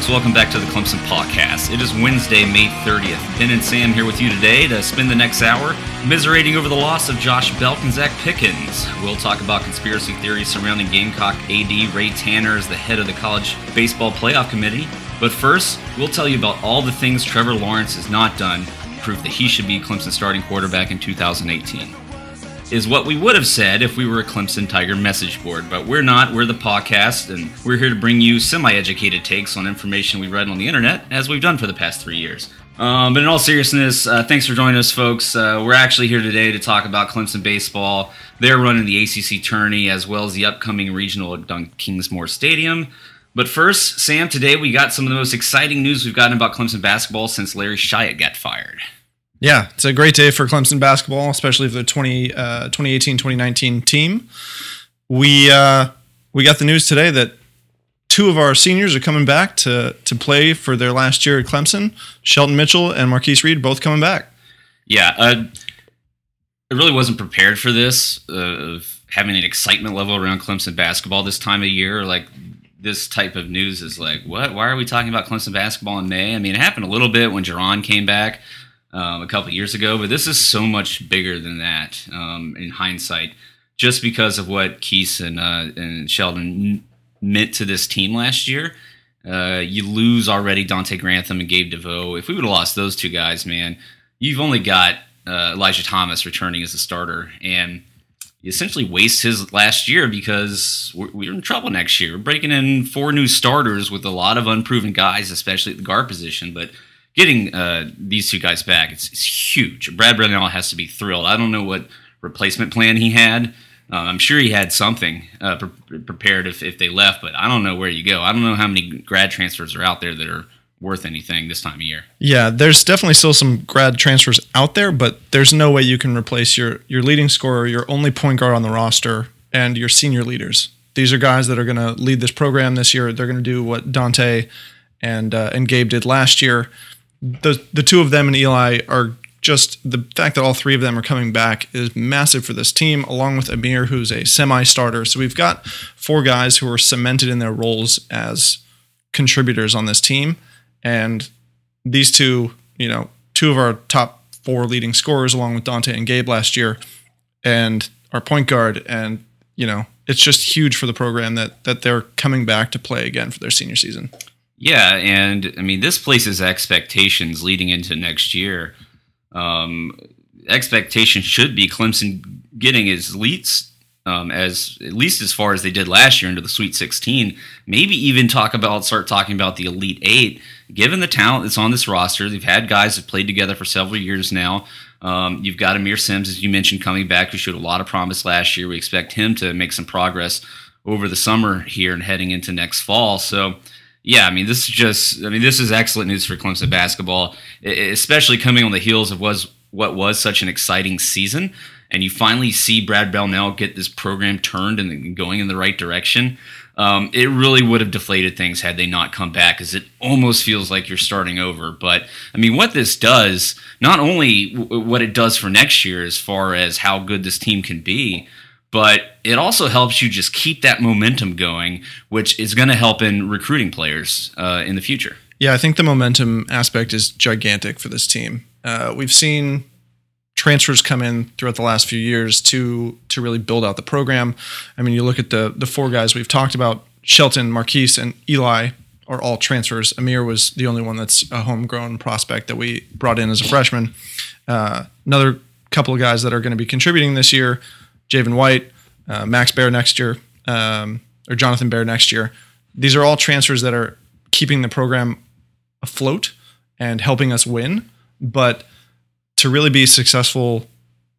folks, welcome back to the Clemson Podcast. It is Wednesday, May 30th. Ben and Sam here with you today to spend the next hour commiserating over the loss of Josh Belk and Zach Pickens. We'll talk about conspiracy theories surrounding Gamecock AD Ray Tanner as the head of the College Baseball Playoff Committee. But first, we'll tell you about all the things Trevor Lawrence has not done to prove that he should be Clemson's starting quarterback in 2018 is what we would have said if we were a Clemson Tiger message board, but we're not. We're the podcast, and we're here to bring you semi educated takes on information we read on the internet, as we've done for the past three years. Um, but in all seriousness, uh, thanks for joining us, folks. Uh, we're actually here today to talk about Clemson baseball. They're running the ACC tourney as well as the upcoming regional at Doug Kingsmore Stadium. But first, Sam, today we got some of the most exciting news we've gotten about Clemson basketball since Larry Shyatt got fired. Yeah, it's a great day for Clemson basketball, especially for the 20, uh, 2018-2019 team. We uh, we got the news today that two of our seniors are coming back to to play for their last year at Clemson. Shelton Mitchell and Marquise Reed both coming back. Yeah, uh, I really wasn't prepared for this uh, of having an excitement level around Clemson basketball this time of year. Like this type of news is like, what? Why are we talking about Clemson basketball in May? I mean, it happened a little bit when Jaron came back um, a couple years ago, but this is so much bigger than that um, in hindsight, just because of what Keese and, uh, and Shelton meant to this team last year. Uh, you lose already Donte Grantham and Gabe DeVoe. If we would have lost those two guys, man, you've only got uh, Elijah Thomas returning as a starter, and you essentially waste his last year because we're, we're in trouble next year. We're breaking in four new starters with a lot of unproven guys, especially at the guard position, but getting uh, these two guys back, it's, it's huge. Brad Brownell has to be thrilled. I don't know what replacement plan he had. Um, I'm sure he had something uh, pre- prepared if, if they left, but I don't know where you go. I don't know how many grad transfers are out there that are worth anything this time of year. Yeah, there's definitely still some grad transfers out there, but there's no way you can replace your your leading scorer, your only point guard on the roster, and your senior leaders. These are guys that are going to lead this program this year. They're going to do what Donte and uh, and Gabe did last year. The the two of them and Eli are just the fact that all three of them are coming back is massive for this team, along with Aamir, who's a semi starter. So we've got four guys who are cemented in their roles as contributors on this team. And these two, you know, two of our top four leading scorers, along with Donte and Gabe last year, and our point guard. And, you know, it's just huge for the program that that they're coming back to play again for their senior season. Yeah, and I mean, this places expectations leading into next year. Um, expectation should be Clemson getting as least um, as at least as far as they did last year into the Sweet 16. Maybe even talk about start talking about the Elite Eight. Given the talent that's on this roster, they've had guys that played together for several years now. Um, you've got Aamir Simms, as you mentioned, coming back, who showed a lot of promise last year. We expect him to make some progress over the summer here and heading into next fall. So yeah, I mean, this is just, I mean, this is excellent news for Clemson basketball, especially coming on the heels of was what was such an exciting season. And you finally see Brad Brownell get this program turned and going in the right direction. Um, it really would have deflated things had they not come back, because it almost feels like you're starting over. But I mean, what this does, not only w- what it does for next year as far as how good this team can be, but it also helps you just keep that momentum going, which is going to help in recruiting players uh, in the future. Yeah, I think the momentum aspect is gigantic for this team. Uh, we've seen transfers come in throughout the last few years to to really build out the program. I mean, you look at the the four guys we've talked about: Shelton, Marquise, and Eli are all transfers. Aamir was the only one that's a homegrown prospect that we brought in as a freshman. Uh, another couple of guys that are going to be contributing this year: Javan White, uh, Max Bear next year, um, or Jonathan Baehre next year. These are all transfers that are keeping the program afloat and helping us win. But to really be successful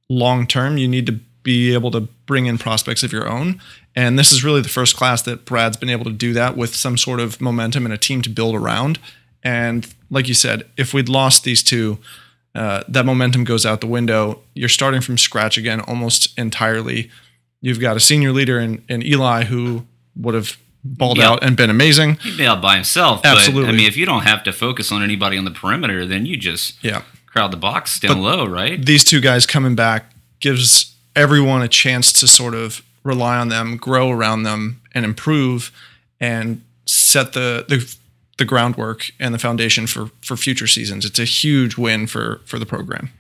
long term, you need to be able to bring in prospects of your own. And this is really the first class that Brad's been able to do that with some sort of momentum and a team to build around. And like you said, if we'd lost these two, uh, that momentum goes out the window. You're starting from scratch again almost entirely. You've got a senior leader in, in Eli who would have balled out and been amazing. He'd be out by himself. Absolutely. But, I mean, if you don't have to focus on anybody on the perimeter, then you just Yeah. crowd the box down But- low, right? these two guys coming back gives everyone a chance to sort of rely on them, grow around them, and improve, and set the the, the groundwork and the foundation for for future seasons. It's a huge win for for the program.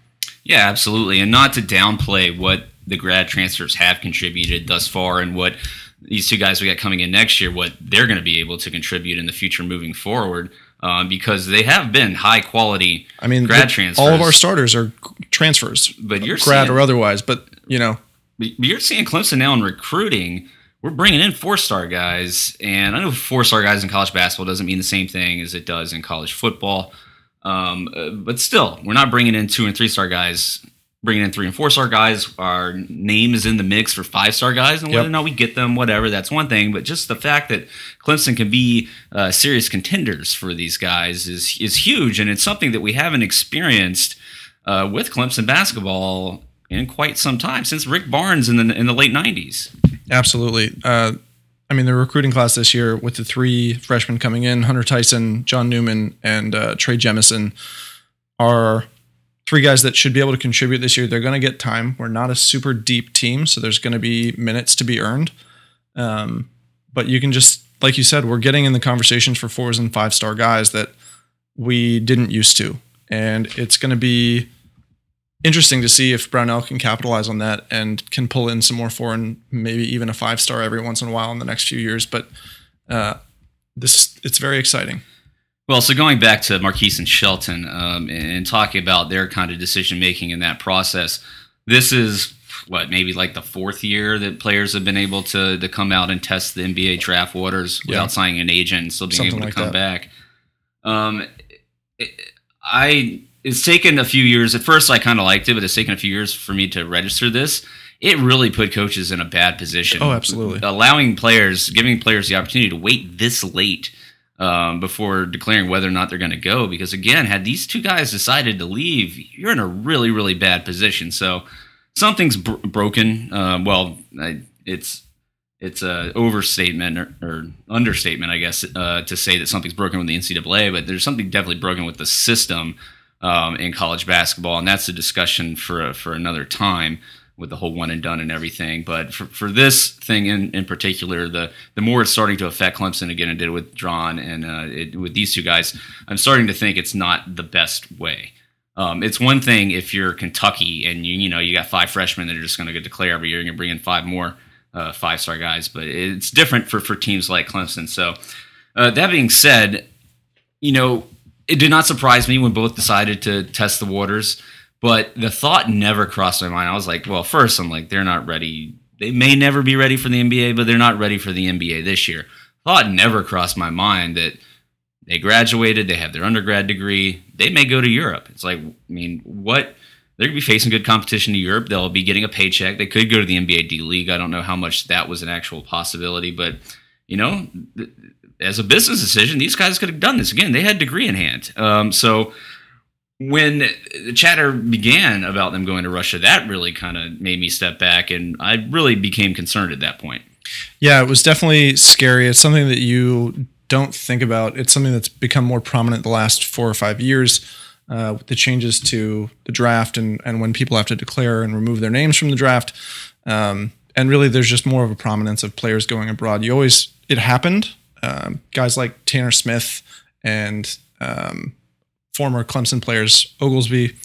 Yeah, absolutely. And not to downplay what the grad transfers have contributed thus far and what these two guys we got coming in next year, what they're going to be able to contribute in the future moving forward, um, because they have been high quality I mean, grad the- transfers. all of our starters are transfers, But you're grad seeing- or otherwise. But you know, But you're seeing Clemson now in recruiting. We're bringing in four star guys, and I know four star guys in college basketball doesn't mean the same thing as it does in college football. Um, uh, but still, we're not bringing in two and three star guys. Bringing in three and four star guys. Our name is in the mix for five star guys, and whether Yep. or not we get them, whatever, that's one thing. But just the fact that Clemson can be uh, serious contenders for these guys is is huge, and it's something that we haven't experienced uh, with Clemson basketball in quite some time since Rick Barnes in the in the late '90s. Absolutely. Uh, I mean, the recruiting class this year with the three freshmen coming in Hunter Tyson, John Newman, and uh, Trey Jemison are three guys that should be able to contribute this year. They're going to get time. We're not a super deep team, so there's going to be minutes to be earned. Um, but you can just, like you said, we're getting in the conversations for fours and five star guys that we didn't used to. And it's going to be interesting to see if Brownell can capitalize on that and can pull in some more foreign, maybe even a five star every once in a while in the next few years. But uh, this it's very exciting. Well, so going back to Marquise and Shelton um, and talking about their kind of decision making in that process, this is what maybe like the fourth year that players have been able to to come out and test the NBA draft waters Yeah. without signing an agent and still being Something able to like come that. back. Um, it- I it's taken a few years. At first, I kind of liked it, but it's taken a few years for me to register this. It really put coaches in a bad position. Oh, absolutely. Allowing players, giving players the opportunity to wait this late um, before declaring whether or not they're going to go. Because again, had these two guys decided to leave, you're in a really, really bad position. So something's br- broken. Uh, well, I, it's it's a overstatement or, or understatement, I guess, uh, to say that something's broken with the NCAA. But there's something definitely broken with the system um, in college basketball, and that's a discussion for for another time with the whole one and done and everything. But for, for this thing in, in particular, the the more it's starting to affect Clemson again, it did with Drawn and uh, it, with these two guys, I'm starting to think it's not the best way. Um, it's one thing if you're Kentucky and you you know you got five freshmen that are just going to get declare every year and you're bringing five more uh, five star guys, but it's different for for teams like Clemson. So uh, that being said, you know it did not surprise me when both decided to test the waters, but the thought never crossed my mind. I was like, well, first I'm like they're not ready. They may never be ready for the NBA, but they're not ready for the NBA this year. Thought never crossed my mind that they graduated, they have their undergrad degree, they may go to Europe. It's like, I mean, what? They're going to be facing good competition to Europe. They'll be getting a paycheck. They could go to the NBA D League. I don't know how much that was an actual possibility, but you know, th- as a business decision, these guys could have done this. Again, they had degree in hand. Um, so when the chatter began about them going to Russia, that really kind of made me step back, and I really became concerned at that point. Yeah, it was definitely scary. It's something that you don't think about. It's something that's become more prominent the last four or five years uh, with the changes to the draft and, and when people have to declare and remove their names from the draft. Um, and really, there's just more of a prominence of players going abroad. You always, it happened. Um, guys like Tanner Smith and um, former Clemson players, Oglesby,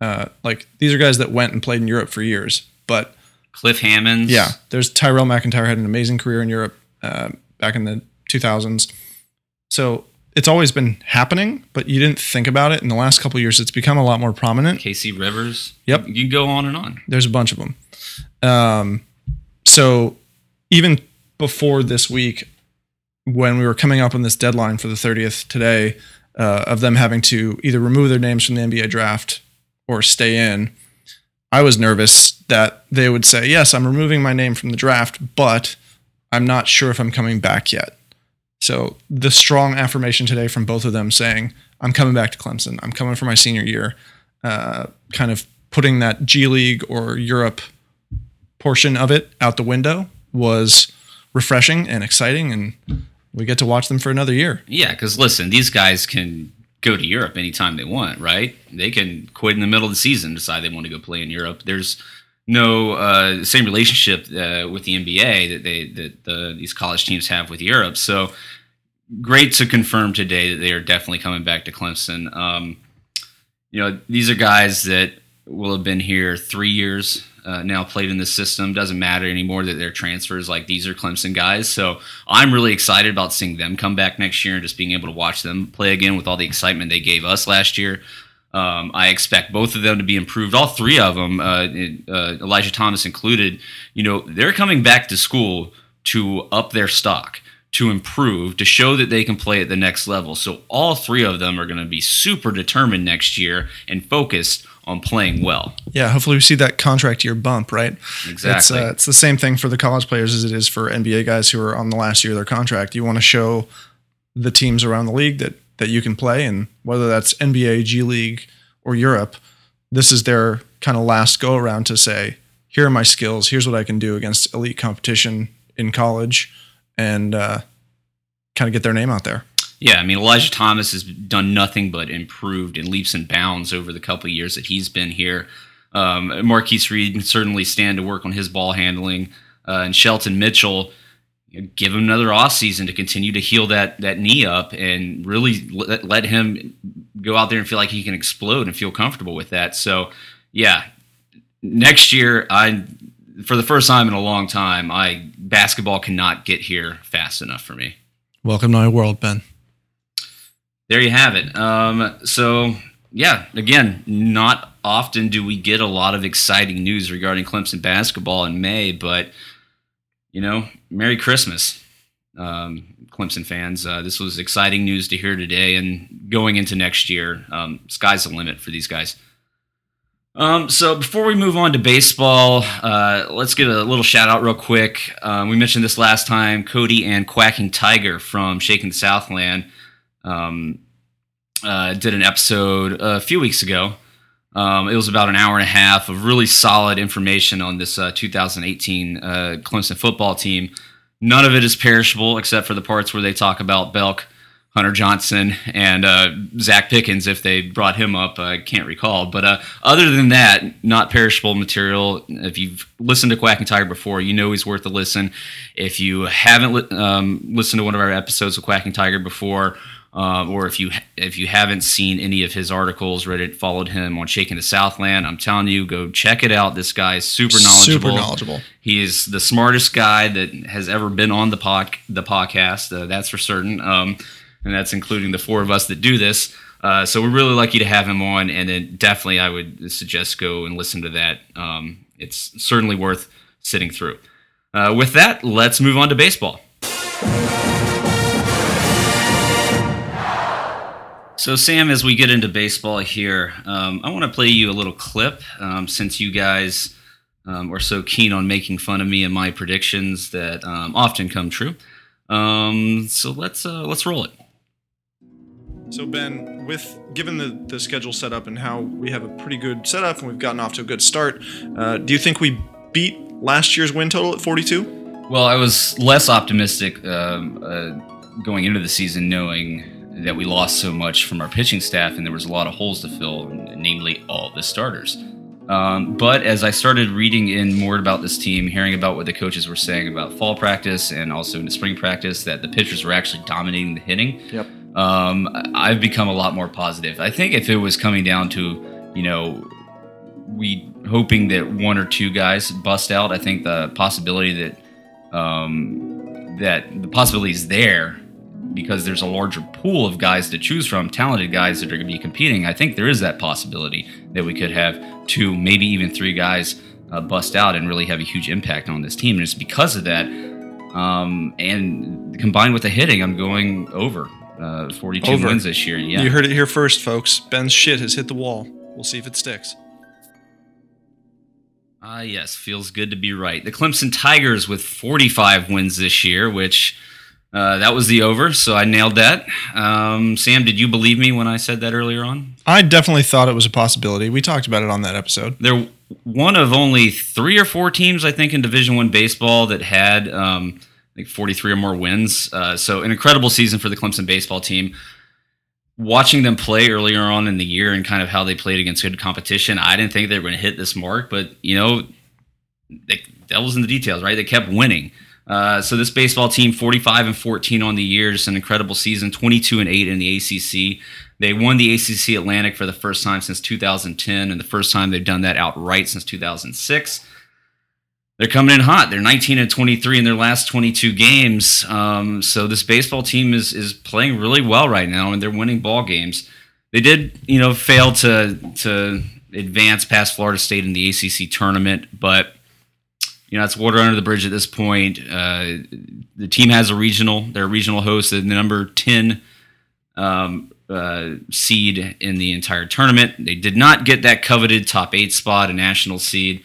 uh, like these are guys that went and played in Europe for years. But Cliff Hammonds, yeah, there's Terrell McIntyre had an amazing career in Europe uh, back in the 2000s. So it's always been happening, but you didn't think about it. In the last couple of years, it's become a lot more prominent. K.C. Rivers. Yep. you can go on and on. There's a bunch of them. Um, so even before this week, when we were coming up on this deadline for the 30th today, uh, of them having to either remove their names from the NBA draft or stay in, I was nervous that they would say, Yes, I'm removing my name from the draft, but I'm not sure if I'm coming back yet. So the strong affirmation today from both of them saying, I'm coming back to Clemson. I'm coming for my senior year. uh, kind of putting that G League or Europe portion of it out the window was refreshing and exciting, and we get to watch them for another year. Yeah, because listen, these guys can go to Europe anytime they want, right? They can quit in the middle of the season, decide they want to go play in Europe. There's no uh, same relationship uh, with the NBA that they that the, these college teams have with Europe. So great to confirm today that they are definitely coming back to Clemson. Um, you know, these are guys that will have been here three years uh, now, played in the system. Doesn't matter anymore that they're transfers. Like these are Clemson guys, so I'm really excited about seeing them come back next year and just being able to watch them play again with all the excitement they gave us last year. Um, I expect both of them to be improved. All three of them, uh, uh, Elijah Thomas included, you know, they're coming back to school to up their stock, to improve, to show that they can play at the next level. So all three of them are going to be super determined next year and focused on playing well. Yeah, hopefully we see that contract year bump, right? Exactly. It's, uh, it's the same thing for the college players as it is for NBA guys who are on the last year of their contract. You want to show the teams around the league that that you can play, and whether that's NBA, G League, or Europe, this is their kind of last go around to say, here are my skills. Here's what I can do against elite competition in college, and uh, kind of get their name out there. Yeah, I mean Elijah Thomas has done nothing but improved in leaps and bounds over the couple years that he's been here. Um, Marquise Reed can certainly stand to work on his ball handling, uh, and Shelton Mitchell you know, give him another off season to continue to heal that that knee up and really let, let him go out there and feel like he can explode and feel comfortable with that. So, yeah, next year I for the first time in a long time, I basketball cannot get here fast enough for me. Welcome to my world, Ben. There you have it. Um, so, yeah, again, not often do we get a lot of exciting news regarding Clemson basketball in May, but you know, Merry Christmas, um, Clemson fans. Uh, this was exciting news to hear today, and going into next year, um, sky's the limit for these guys. Um, so before we move on to baseball, uh, let's give a little shout out real quick. Um, we mentioned this last time. Cody and Quacking Tiger from Shakin the Southland um, uh, did an episode a few weeks ago. Um, it was about an hour and a half of really solid information on this uh, 2018 uh, Clemson football team. None of it is perishable except for the parts where they talk about Belk, Hunter Johnson, and uh, Zach Pickens. If they brought him up, I can't recall. But uh, other than that, not perishable material. If you've listened to Quacking Tiger before, you know he's worth a listen. If you haven't li- um, listened to one of our episodes of Quacking Tiger before, um, or if you if you haven't seen any of his articles, read it, followed him on Shakin the Southland, I'm telling you, go check it out. This guy is super knowledgeable. Super knowledgeable. He is the smartest guy that has ever been on the pod, the podcast. Uh, that's for certain, um, and that's including the four of us that do this. Uh, so we're really lucky to have him on, and then definitely I would suggest go and listen to that. Um, it's certainly worth sitting through. Uh, with that, let's move on to baseball. So, Sam, as we get into baseball here, um, I want to play you a little clip um, since you guys um, are so keen on making fun of me and my predictions that um, often come true. Um, so let's uh, let's roll it. So Ben, with given the, the schedule set up and how we have a pretty good setup and we've gotten off to a good start, uh, do you think we beat last year's win total at 42? Well, I was less optimistic um, uh, going into the season, knowing that we lost so much from our pitching staff and there was a lot of holes to fill, namely all the starters. Um, but as I started reading in more about this team, hearing about what the coaches were saying about fall practice and also in the spring practice, that the pitchers were actually dominating the hitting. Yep. Um, I've become a lot more positive. I think if it was coming down to, you know, we hoping that one or two guys bust out, I think the possibility that um, that the possibility is there because there's a larger pool of guys to choose from, talented guys that are going to be competing. I think there is that possibility that we could have two, maybe even three guys uh, bust out and really have a huge impact on this team. And it's because of that, um, and combined with the hitting, I'm going over uh, 42 Over. wins this year. Yeah, You heard it here first, folks. Ben's shit has hit the wall. We'll see if it sticks. Ah, yes, feels good to be right. The Clemson Tigers with 45 wins this year, which uh, that was the over, so I nailed that. Um, Sam, did you believe me when I said that earlier on? I definitely thought it was a possibility. We talked about it on that episode. They're one of only three or four teams, I think, in Division One baseball that had um, like 43 or more wins. Uh, so an incredible season for the Clemson baseball team. Watching them play earlier on in the year and kind of how they played against good competition, I didn't think they were going to hit this mark, but you know, the devil's in the details, right? They kept winning. Uh, so this baseball team, 45 and 14 on the year, just an incredible season, 22 and 8 in the ACC. They won the ACC Atlantic for the first time since 2010, and the first time they've done that outright since 2006 they're coming in hot. They're 19 and 23 in their last 22 games. Um, so this baseball team is is playing really well right now, and they're winning ball games. They did, you know, fail to to advance past Florida State in the ACC tournament, but you know it's water under the bridge at this point. Uh, the team has a regional. They're a regional host, and the number 10 um, uh, seed in the entire tournament. They did not get that coveted top eight spot, a national seed.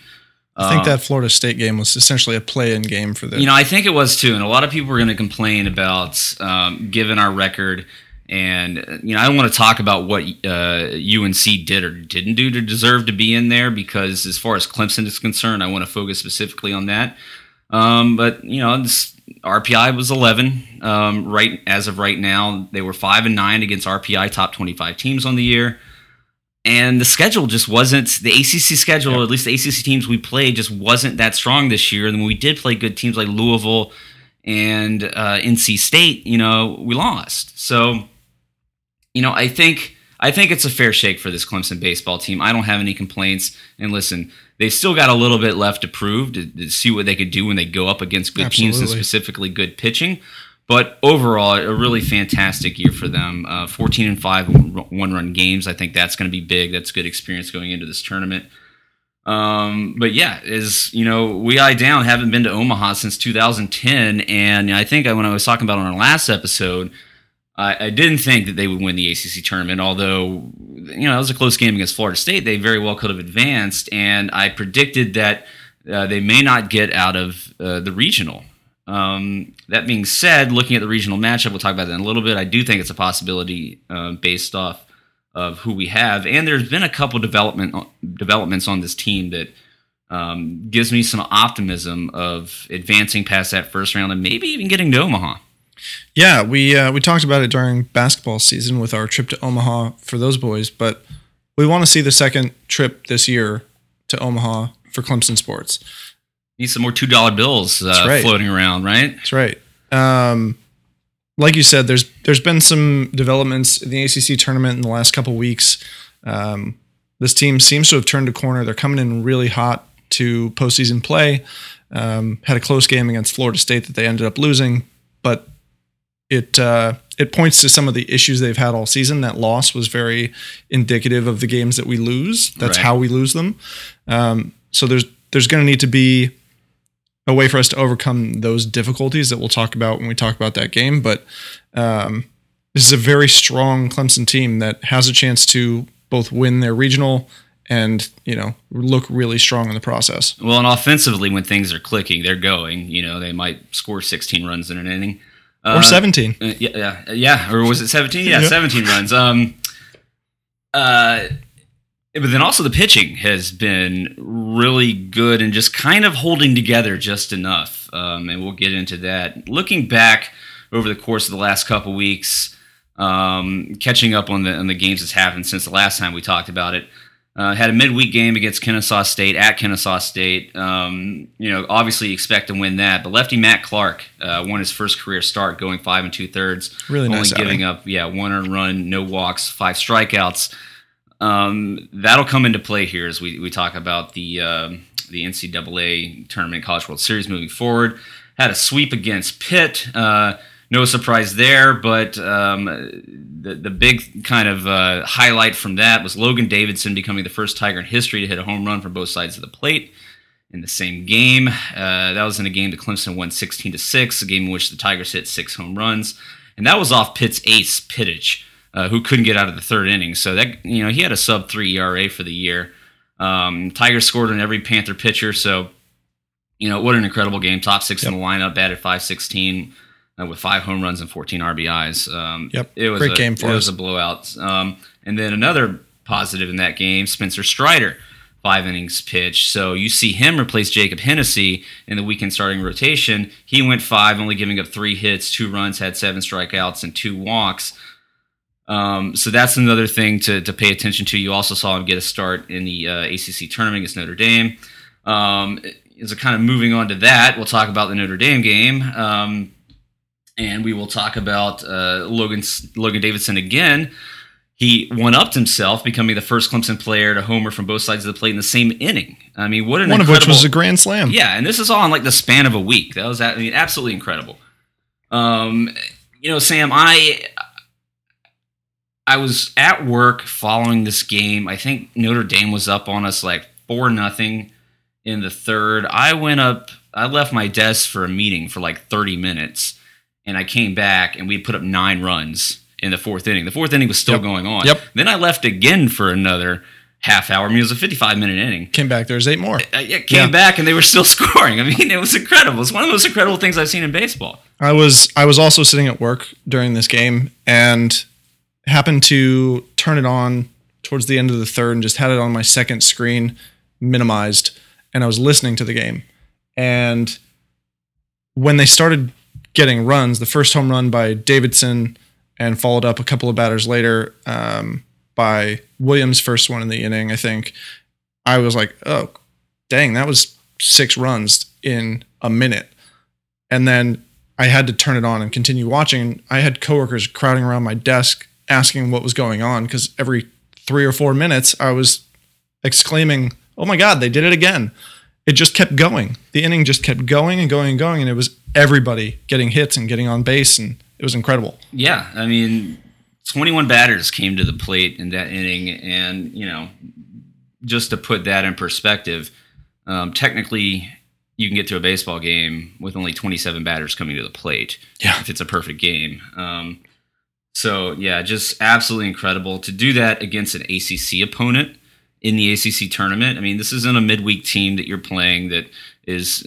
I think that Florida State game was essentially a play-in game for them. You know, I think it was too, and a lot of people were going to complain about, um, given our record, and you know, I don't want to talk about what uh, UNC did or didn't do to deserve to be in there because, as far as Clemson is concerned, I want to focus specifically on that. Um, but you know, this RPI was 11 um, right as of right now. They were five and nine against RPI top 25 teams on the year and the schedule just wasn't the ACC schedule, yeah. or at least the ACC teams we played, just wasn't that strong this year. And when we did play good teams like Louisville and uh, NC State, you know, we lost. So, you know, I think I think it's a fair shake for this Clemson baseball team. I don't have any complaints. And listen, they still got a little bit left to prove to, to see what they could do when they go up against good Absolutely. teams and specifically good pitching. But overall, a really fantastic year for them. Uh, 14 and 5 one run games. I think that's going to be big. That's good experience going into this tournament. Um, but yeah, is you know we eye down haven't been to Omaha since 2010, and I think when I was talking about on our last episode, I, I, didn't think that they would win the ACC tournament. Although you know it was a close game against Florida State, they very well could have advanced, and I predicted that uh, they may not get out of uh, the regional. Um, that being said, looking at the regional matchup, we'll talk about that in a little bit. I do think it's a possibility uh, based off of who we have, and there's been a couple development developments on this team that um, gives me some optimism of advancing past that first round and maybe even getting to Omaha. Yeah, we uh, we talked about it during basketball season with our trip to Omaha for those boys, but we want to see the second trip this year to Omaha for Clemson sports. Need some more two dollar bills uh, right. floating around, right? That's right. Um, like you said, there's there's been some developments in the ACC tournament in the last couple weeks. Um, this team seems to have turned a corner. They're coming in really hot to postseason play. Um, had a close game against Florida State that they ended up losing, but it uh, it points to some of the issues they've had all season. That loss was very indicative of the games that we lose. That's right. how we lose them. Um, so there's there's going to need to be a way for us to overcome those difficulties that we'll talk about when we talk about that game. But um, this is a very strong Clemson team that has a chance to both win their regional and you know look really strong in the process. Well, and offensively, when things are clicking, they're going. You know, they might score 16 runs in an inning. Uh, or 17. Uh, yeah, yeah, yeah. Or was it 17? Yeah, yeah. 17 runs. Um, uh, but then also the pitching has been really good and just kind of holding together just enough. Um, and we'll get into that. Looking back over the course of the last couple weeks, um, catching up on the on the games that's happened since the last time we talked about it. Uh, had a midweek game against Kennesaw State at Kennesaw State. Um, you know, obviously expect to win that. But lefty Matt Clark uh, won his first career start, going five and two thirds, really only nice giving outing. up yeah one earned run, no walks, five strikeouts. Um, that'll come into play here as we, we talk about the uh, the NCAA tournament College World Series moving forward. Had a sweep against Pitt. Uh, no surprise there, but um, the the big kind of uh, highlight from that was Logan Davidson becoming the first Tiger in history to hit a home run from both sides of the plate in the same game. Uh, that was in a game that Clemson won 16 to six, a game in which the Tigers hit six home runs, and that was off Pitt's ace Pittich uh, who couldn't get out of the third inning. So that you know he had a sub three ERA for the year. Um, Tigers scored on every Panther pitcher. So you know what an incredible game. Top six yep. in the lineup, batted five sixteen. Uh, with five home runs and 14 RBIs. Um, yep, it was great a, game for it us. was a blowout. Um, and then another positive in that game. Spencer Strider, five innings pitch. So you see him replace Jacob Hennessy in the weekend starting rotation. He went five, only giving up three hits, two runs, had seven strikeouts, and two walks. Um, so that's another thing to, to pay attention to. You also saw him get a start in the uh, ACC tournament against Notre Dame. Um, is a kind of moving on to that. We'll talk about the Notre Dame game. Um, and we will talk about uh, Logan Logan Davidson again. He one upped himself, becoming the first Clemson player to homer from both sides of the plate in the same inning. I mean, what an One of which was a grand slam. yeah, and this is all in like the span of a week. That was I mean, absolutely incredible. Um, you know, Sam, I I was at work following this game. I think Notre Dame was up on us like four nothing in the third. I went up. I left my desk for a meeting for like thirty minutes, and I came back and we put up nine runs in the fourth inning. The fourth inning was still Yep. going on. Yep. Then I left again for another half hour. I mean, it was a fifty-five minute inning Came back. there was eight more. uh, yeah, came Yeah. back and they were still scoring. I mean, it was incredible. It's one of the most incredible things I've seen in baseball. I was I was also sitting at work during this game and happened to turn it on towards the end of the third and just had it on my second screen minimized and I was listening to the game. And when they started getting runs, the first home run by Davidson and followed up a couple of batters later um, by Williams' first one in the inning, I think. I was like, oh, dang, that was six runs in a minute. And then I had to turn it on and continue watching. I had coworkers crowding around my desk asking what was going on because every three or four minutes I was exclaiming, "Oh my God, they did it again!" It just kept going. The inning just kept going and going and going, and it was everybody getting hits and getting on base, and it was incredible. Yeah, I mean, 21 batters came to the plate in that inning, and you know, just to put that in perspective, um, technically, you can get to a baseball game with only 27 batters coming to the plate. Yeah. if it's a perfect game. Um, so yeah, just absolutely incredible to do that against an ACC opponent in the ACC tournament. I mean, this isn't a midweek team that you're playing that is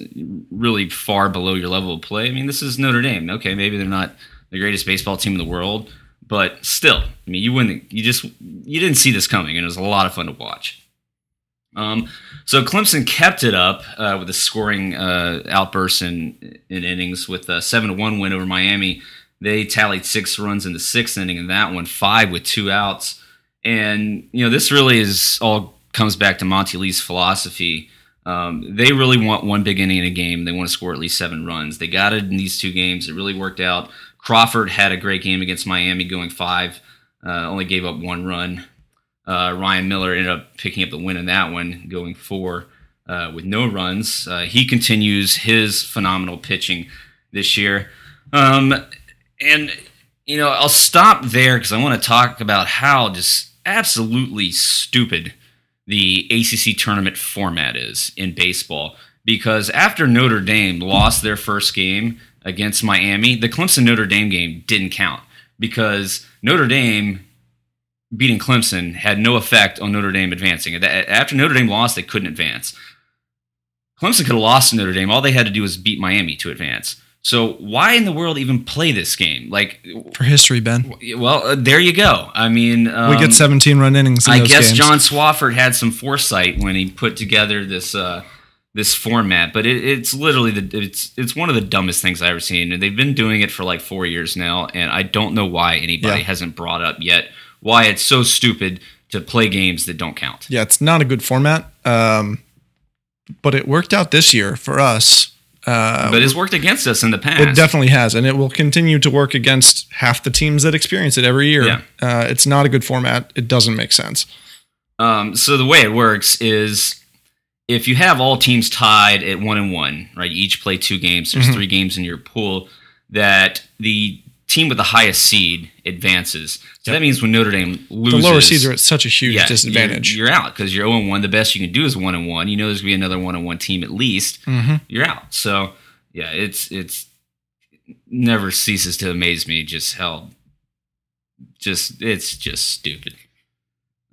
really far below your level of play. I mean, this is Notre Dame. Okay, maybe they're not the greatest baseball team in the world, but still, I mean, you wouldn't, you just, you didn't see this coming, and it was a lot of fun to watch. Um, so Clemson kept it up uh, with a scoring uh, outburst in, in innings with a seven to one win over Miami. They tallied six runs in the sixth inning in that one, five with two outs. And you know, this really is all comes back to Monte Lee's philosophy. Um, they really want one big inning in a game. They want to score at least seven runs. They got it in these two games. It really worked out. Crawford had a great game against Miami, going five. Uh, only gave up one run. Uh, Ryan Miller ended up picking up the win in that one, going four uh, with no runs. Uh, he continues his phenomenal pitching this year. Um, and, you know, I'll stop there because I want to talk about how just absolutely stupid the ACC tournament format is in baseball. Because after Notre Dame lost their first game against Miami, the Clemson Notre Dame game didn't count because Notre Dame beating Clemson had no effect on Notre Dame advancing. After Notre Dame lost, they couldn't advance. Clemson could have lost to Notre Dame. All they had to do was beat Miami to advance. So why in the world even play this game? Like, For history, Ben, well, uh, there you go. I mean, um, we get 17 run innings. In I guess games. John Swofford had some foresight when he put together this uh, this format, but it, it's literally the it's it's one of the dumbest things I've ever seen, and they've been doing it for like four years now, and I don't know why anybody Yeah. hasn't brought up yet why it's so stupid to play games that don't count. Yeah, it's not a good format, um, but it worked out this year for us. Uh, But it's worked against us in the past. It definitely has, and it will continue to work against half the teams that experience it every year. Yeah. Uh, it's not a good format. It doesn't make sense. Um, so the way it works is if you have all teams tied at one and one, right? You each play two games. There's Mhm. three games in your pool. That the team with the highest seed advances. So that means when Notre Dame loses, The lower seeds are at such a huge yeah, disadvantage. You're, you're out because you're 0 1. The best you can do is 1 and 1. You know there's going to be another 1 and 1 team at least. hmm You're out. So, yeah, it's it's never ceases to amaze me just how just it's just stupid.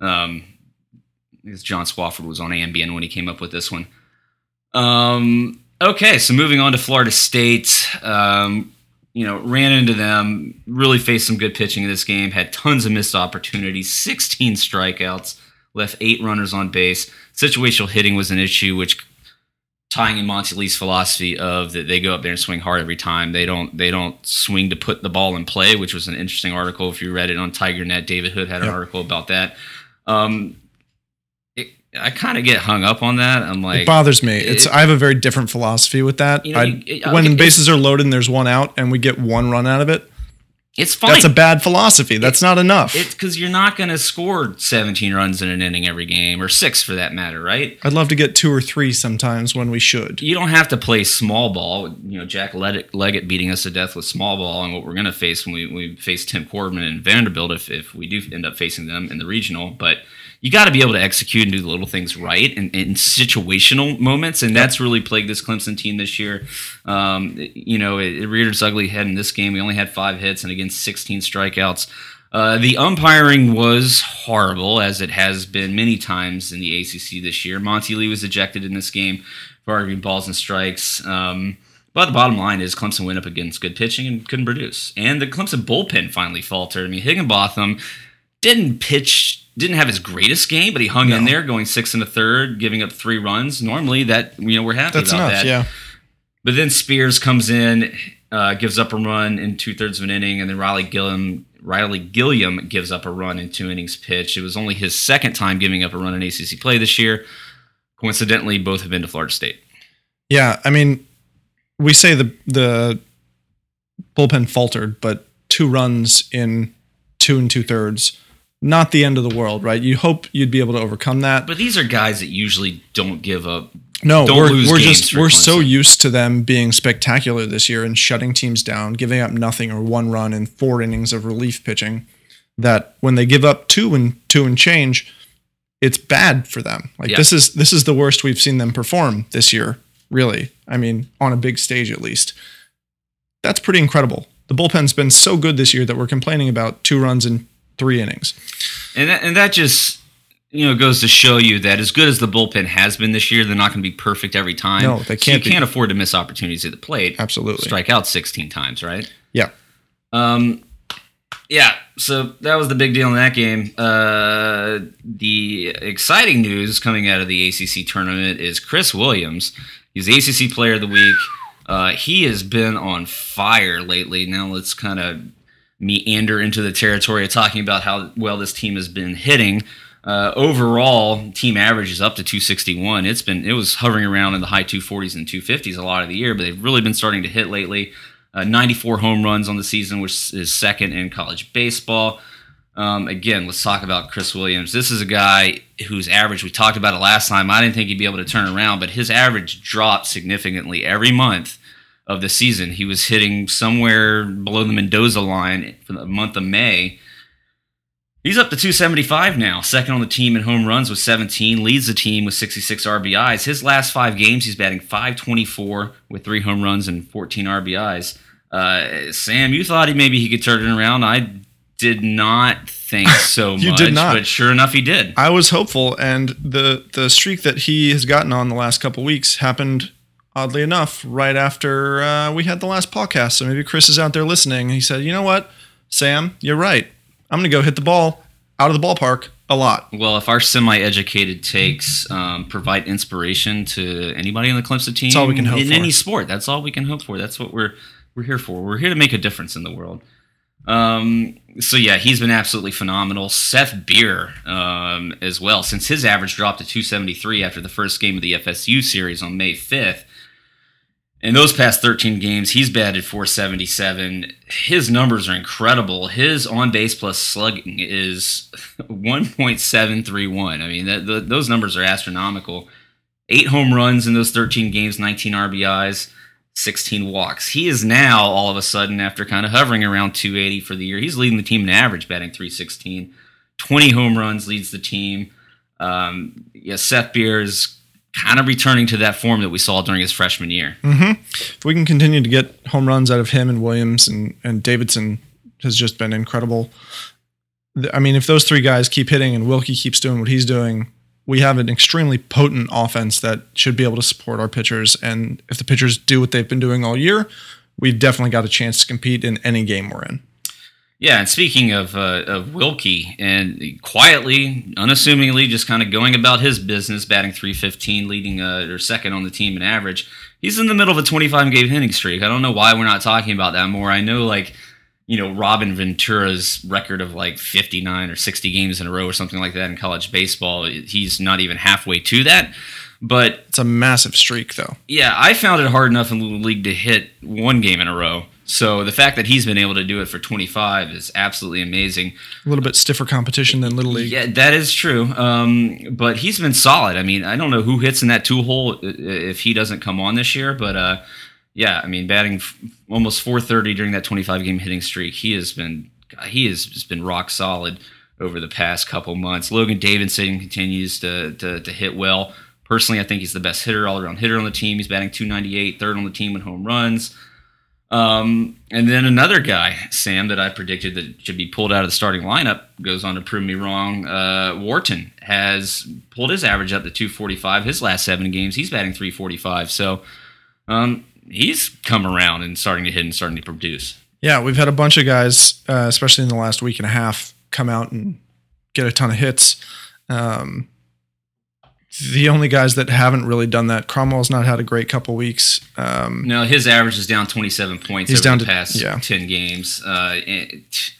Um because John Swofford was on Ambien when he came up with this one. Um okay, so moving on to Florida State. Um you know, ran into them, really faced some good pitching in this game, had tons of missed opportunities, 16 strikeouts, left eight runners on base. Situational hitting was an issue, which tying in Monte Lee's philosophy of that they go up there and swing hard every time. They don't they don't swing to put the ball in play, which was an interesting article. If you read it on TigerNet, David Hood had an Yep. article about that. Um, I kind of get hung up on that. I'm like, it bothers me. It's I have a very different philosophy with that. You know, I, you- it- uh, when okay, bases are loaded and there's one out and we get one run out of it, it's fine. that's a bad philosophy. That's not enough. It's because you're not going to score 17 runs in an inning every game, or six for that matter, right? I'd love to get two or three sometimes when we should. You don't have to play small ball. You know, Jack Leggett, Leggett beating us to death with small ball, and what we're going to face when we, we face Tim Corbin and Vanderbilt if, if we do end up facing them in the regional. But you got to be able to execute and do the little things right in, in situational moments, and that's really plagued this Clemson team this year. Um, you know, it, it reared its ugly head in this game. We only had five hits and against 16 strikeouts. Uh, the umpiring was horrible, as it has been many times in the ACC this year. Monte Lee was ejected in this game for arguing balls and strikes. Um, but the bottom line is Clemson went up against good pitching and couldn't produce. And the Clemson bullpen finally faltered. I mean, Higginbotham didn't pitch, didn't have his greatest game, but he hung in there, going six and a third, giving up three runs. Normally, that you know we're happy That's about enough. that. Yeah. But then Spiers comes in, uh, gives up a run in two thirds of an inning, and then Riley Gilliam Riley Gilliam gives up a run in two innings pitch. It was only his second time giving up a run in ACC play this year. Coincidentally, both have been to Florida State. Yeah, I mean, we say the the bullpen faltered, but two runs in two and two thirds, not the end of the world, right? You hope you'd be able to overcome that. But these are guys that usually don't give up. no, don't we're, lose we're just we're so used to them being spectacular this year and shutting teams down, giving up nothing or one run in four innings of relief pitching. That when they give up two and two and change, it's bad for them. Like Yeah. this is this is the worst we've seen them perform this year. Really, I mean, on a big stage at least. That's pretty incredible. The bullpen's been so good this year that we're complaining about two runs in three innings. And that, and that just you know goes to show you that as good as the bullpen has been this year, they're not going to be perfect every time. No, they can't you be. can't afford to miss opportunities at the plate. Absolutely. Strike out 16 times, right? Yeah. Um, yeah, so that was the big deal in that game. Uh, the exciting news coming out of the ACC tournament is Chris Williams. He's the ACC Player of the Week. Uh, he has been on fire lately. Now let's kind of meander into the territory of talking about how well this team has been hitting. Uh, overall, team average is up to 261. It's been it was hovering around in the high 240s and 250s a lot of the year, but they've really been starting to hit lately. Uh, 94 home runs on the season, which is second in college baseball. Um, again, let's talk about Chris Williams. This is a guy whose average, we talked about it last time. I didn't think he'd be able to turn around, but his average dropped significantly every month of the season. He was hitting somewhere below the Mendoza line for the month of May. He's up to 275 now, second on the team in home runs with 17, leads the team with 66 RBIs. His last five games, he's batting 524 with three home runs and 14 RBIs. Uh, Sam, you thought he maybe he could turn it around. I did not think so You much, did not. but sure enough, he did. I was hopeful, and the the streak that he has gotten on the last couple weeks happened oddly enough right after uh, we had the last podcast. So maybe Chris is out there listening. He said, "You know what, Sam, you're right. I'm going to go hit the ball out of the ballpark a lot." Well, if our semi-educated takes um, provide inspiration to anybody on the Clemson team, that's all we can hope in for. any sport. That's all we can hope for. That's what we're we're here for. We're here to make a difference in the world. Um, so yeah, he's been absolutely phenomenal. Seth Beer um, as well, since his average dropped to 273 after the first game of the FSU series on May 5th. In those past 13 games, he's batted 477. His numbers are incredible. His on base plus slugging is 1.731. I mean, that, the, those numbers are astronomical. Eight home runs in those 13 games, 19 RBIs, 16 walks. He is now, all of a sudden, after kind of hovering around 280 for the year, he's leading the team in average, batting 316. 20 home runs leads the team. Um, yeah, Seth Beer is kind of returning to that form that we saw during his freshman year. Mm-hmm. If we can continue to get home runs out of him and Williams and and Davidson has just been incredible. I mean, if those three guys keep hitting and Wilkie keeps doing what he's doing, we have an extremely potent offense that should be able to support our pitchers. And if the pitchers do what they've been doing all year, we've definitely got a chance to compete in any game we're in. Yeah, and speaking of uh, of Wilkie, and quietly, unassumingly, just kind of going about his business, batting 315, leading uh, or second on the team in average. He's in the middle of a 25 game hitting streak. I don't know why we're not talking about that more. I know, like, you know, Robin Ventura's record of like 59 or 60 games in a row or something like that in college baseball. He's not even halfway to that. But It's a massive streak, though. yeah, I found it hard enough in the League to hit one game in a row. So the fact that he's been able to do it for 25 is absolutely amazing. A little bit stiffer competition than Little League. Yeah, that is true. Um, but he's been solid. I mean, I don't know who hits in that two hole if he doesn't come on this year, but uh, yeah, I mean, batting f- almost 430 during that 25 game hitting streak, he has been he has just been rock solid over the past couple months. Logan Davidson continues to to, to hit well. Personally, I think he's the best hitter, all around hitter on the team. He's batting 298, third on the team in home runs. Um, and then another guy, Sam, that I predicted that should be pulled out of the starting lineup goes on to prove me wrong. Uh, Wharton has pulled his average up to 245. His last seven games, he's batting 345. So um, he's come around and starting to hit and starting to produce. Yeah, we've had a bunch of guys, uh, especially in the last week and a half, come out and get a ton of hits. Um, the only guys that haven't really done that, Cromwell's not had a great couple weeks. Um, No, his average is down 27 points He's over down the to- past yeah. 10 games. Uh, it-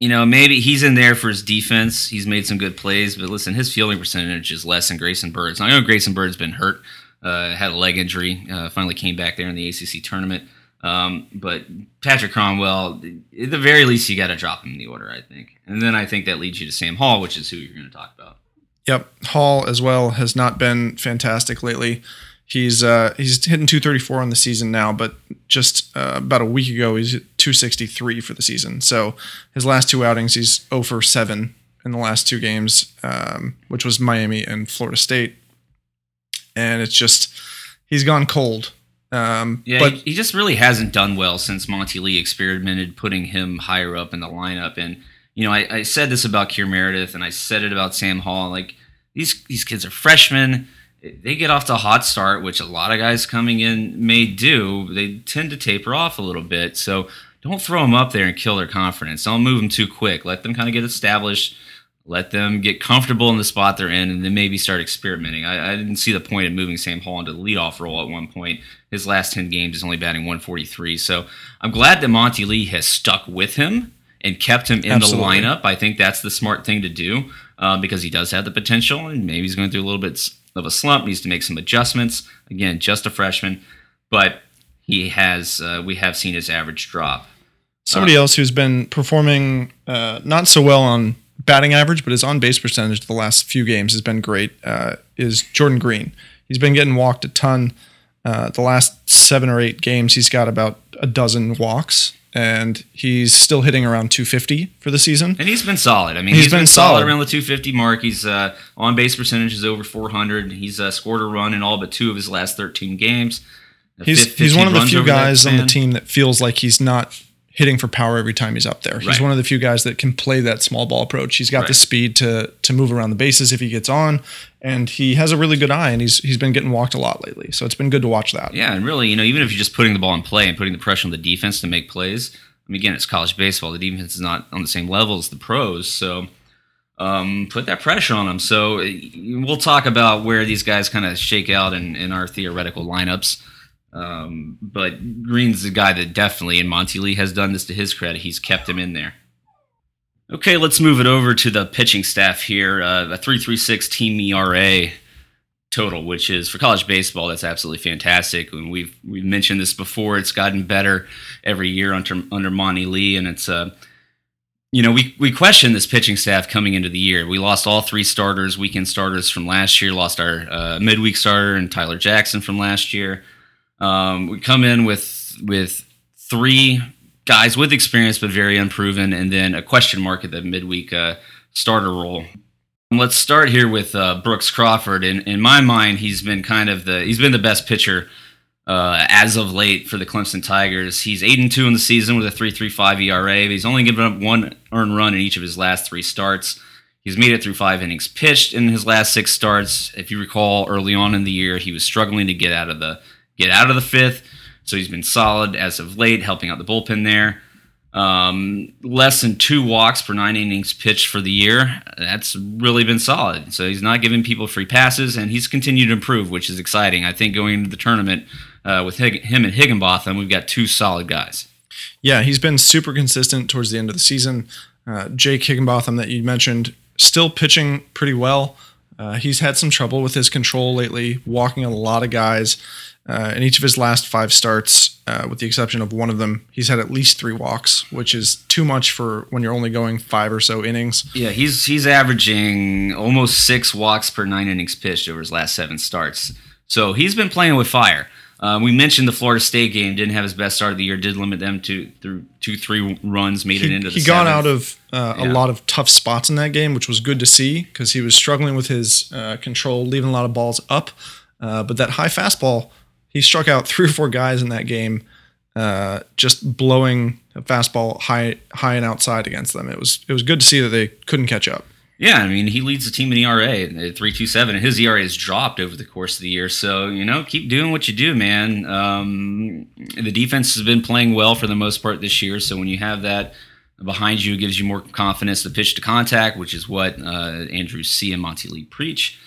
you know, maybe he's in there for his defense. He's made some good plays, but listen, his fielding percentage is less than Grayson Byrd's. I know Grayson Byrd's been hurt, uh, had a leg injury, uh, finally came back there in the ACC tournament. Um, but Patrick Cromwell, at the very least, you got to drop him in the order, I think. And then I think that leads you to Sam Hall, which is who you're going to talk about. Yep, Hall as well has not been fantastic lately. He's uh, he's hitting 234 on the season now, but just uh, about a week ago he's 263 for the season. So his last two outings, he's 0 for 7 in the last two games, um, which was Miami and Florida State, and it's just he's gone cold. Um, Yeah, but he, he just really hasn't done well since Monte Lee experimented putting him higher up in the lineup. And you know, I, I said this about Kier Meredith, and I said it about Sam Hall. Like these these kids are freshmen. They get off to a hot start, which a lot of guys coming in may do. They tend to taper off a little bit. So don't throw them up there and kill their confidence. Don't move them too quick. Let them kind of get established. Let them get comfortable in the spot they're in, and then maybe start experimenting. I, I didn't see the point of moving Sam Hall into the leadoff role at one point. His last 10 games is only batting 143. So I'm glad that Monte Lee has stuck with him and kept him in Absolutely. the lineup. I think that's the smart thing to do uh, because he does have the potential, and maybe he's going through a little bit of a slump, needs to make some adjustments. Again, just a freshman, but he has. Uh, we have seen his average drop. Somebody else who's been performing uh, not so well on batting average, but his on base percentage the last few games has been great. Uh, is Jordan Green? He's been getting walked a ton. Uh, the last seven or eight games, he's got about a dozen walks, and he's still hitting around 250 for the season. And he's been solid. I mean, He's he's been, been solid. solid. around the 250 mark. He's uh, on base percentage is over 400. He's uh, scored a run in all but two of his last 13 games. He's he's one of the few guys on the team that feels like he's not hitting for power every time he's up there. He's Right. one of the few guys that can play that small ball approach. He's got the speed to to move around the bases if he gets on, and he has a really good eye. And he's he's been getting walked a lot lately, so it's been good to watch that. Yeah, and really, you know, even if you're just putting the ball in play and putting the pressure on the defense to make plays, I mean, again, it's college baseball. The defense is not on the same level as the pros, so um, put that pressure on them. So uh, we'll talk about where these guys kind of shake out in, in our theoretical lineups. Um, but Green's the guy that definitely, and Monte Lee has done this to his credit. He's kept him in there. Okay, let's move it over to the pitching staff here. Uh, a 336 team ERA total, which is for college baseball, that's absolutely fantastic. And we've we've mentioned this before. It's gotten better every year under under Monte Lee, and it's uh, you know, we we questioned this pitching staff coming into the year. We lost all three starters, weekend starters from last year. Lost our uh, midweek starter and Tyler Jackson from last year. Um, we come in with with three guys with experience but very unproven, and then a question mark at the midweek uh, starter role. Let's start here with uh, Brooks Crawford. In in my mind, he's been kind of the he's been the best pitcher uh, as of late for the Clemson Tigers. He's eight and two in the season with a three three five ERA. He's only given up one earned run in each of his last three starts. He's made it through five innings pitched in his last six starts. If you recall, early on in the year, he was struggling to get out of the get out of the fifth. So he's been solid as of late, helping out the bullpen there. Um, less than two walks per nine innings pitched for the year. That's really been solid. So he's not giving people free passes, and he's continued to improve, which is exciting. I think going into the tournament uh, with Hig- him and Higginbotham, we've got two solid guys. Yeah, he's been super consistent towards the end of the season. Uh, Jake Higginbotham, that you mentioned, still pitching pretty well. Uh, he's had some trouble with his control lately, walking a lot of guys. Uh, in each of his last five starts, uh, with the exception of one of them, he's had at least three walks, which is too much for when you're only going five or so innings. Yeah, he's he's averaging almost six walks per nine innings pitched over his last seven starts. So he's been playing with fire. Uh, we mentioned the Florida State game didn't have his best start of the year. Did limit them to through two three runs, made it He, into the. he got out of uh, a lot of tough spots in that game, which was good to see because he was struggling with his uh, control, leaving a lot of balls up. Uh, but that high fastball, he struck out three or four guys in that game, uh, just blowing a fastball high, high and outside against them. It was it was good to see that they couldn't catch up. Yeah, I mean, he leads the team in ERA at three two seven, and his ERA has dropped over the course of the year. So you know, keep doing what you do, man. Um, the defense has been playing well for the most part this year. So when you have that behind you, it gives you more confidence to pitch to contact, which is what uh, Andrew See and Monte Lee preach.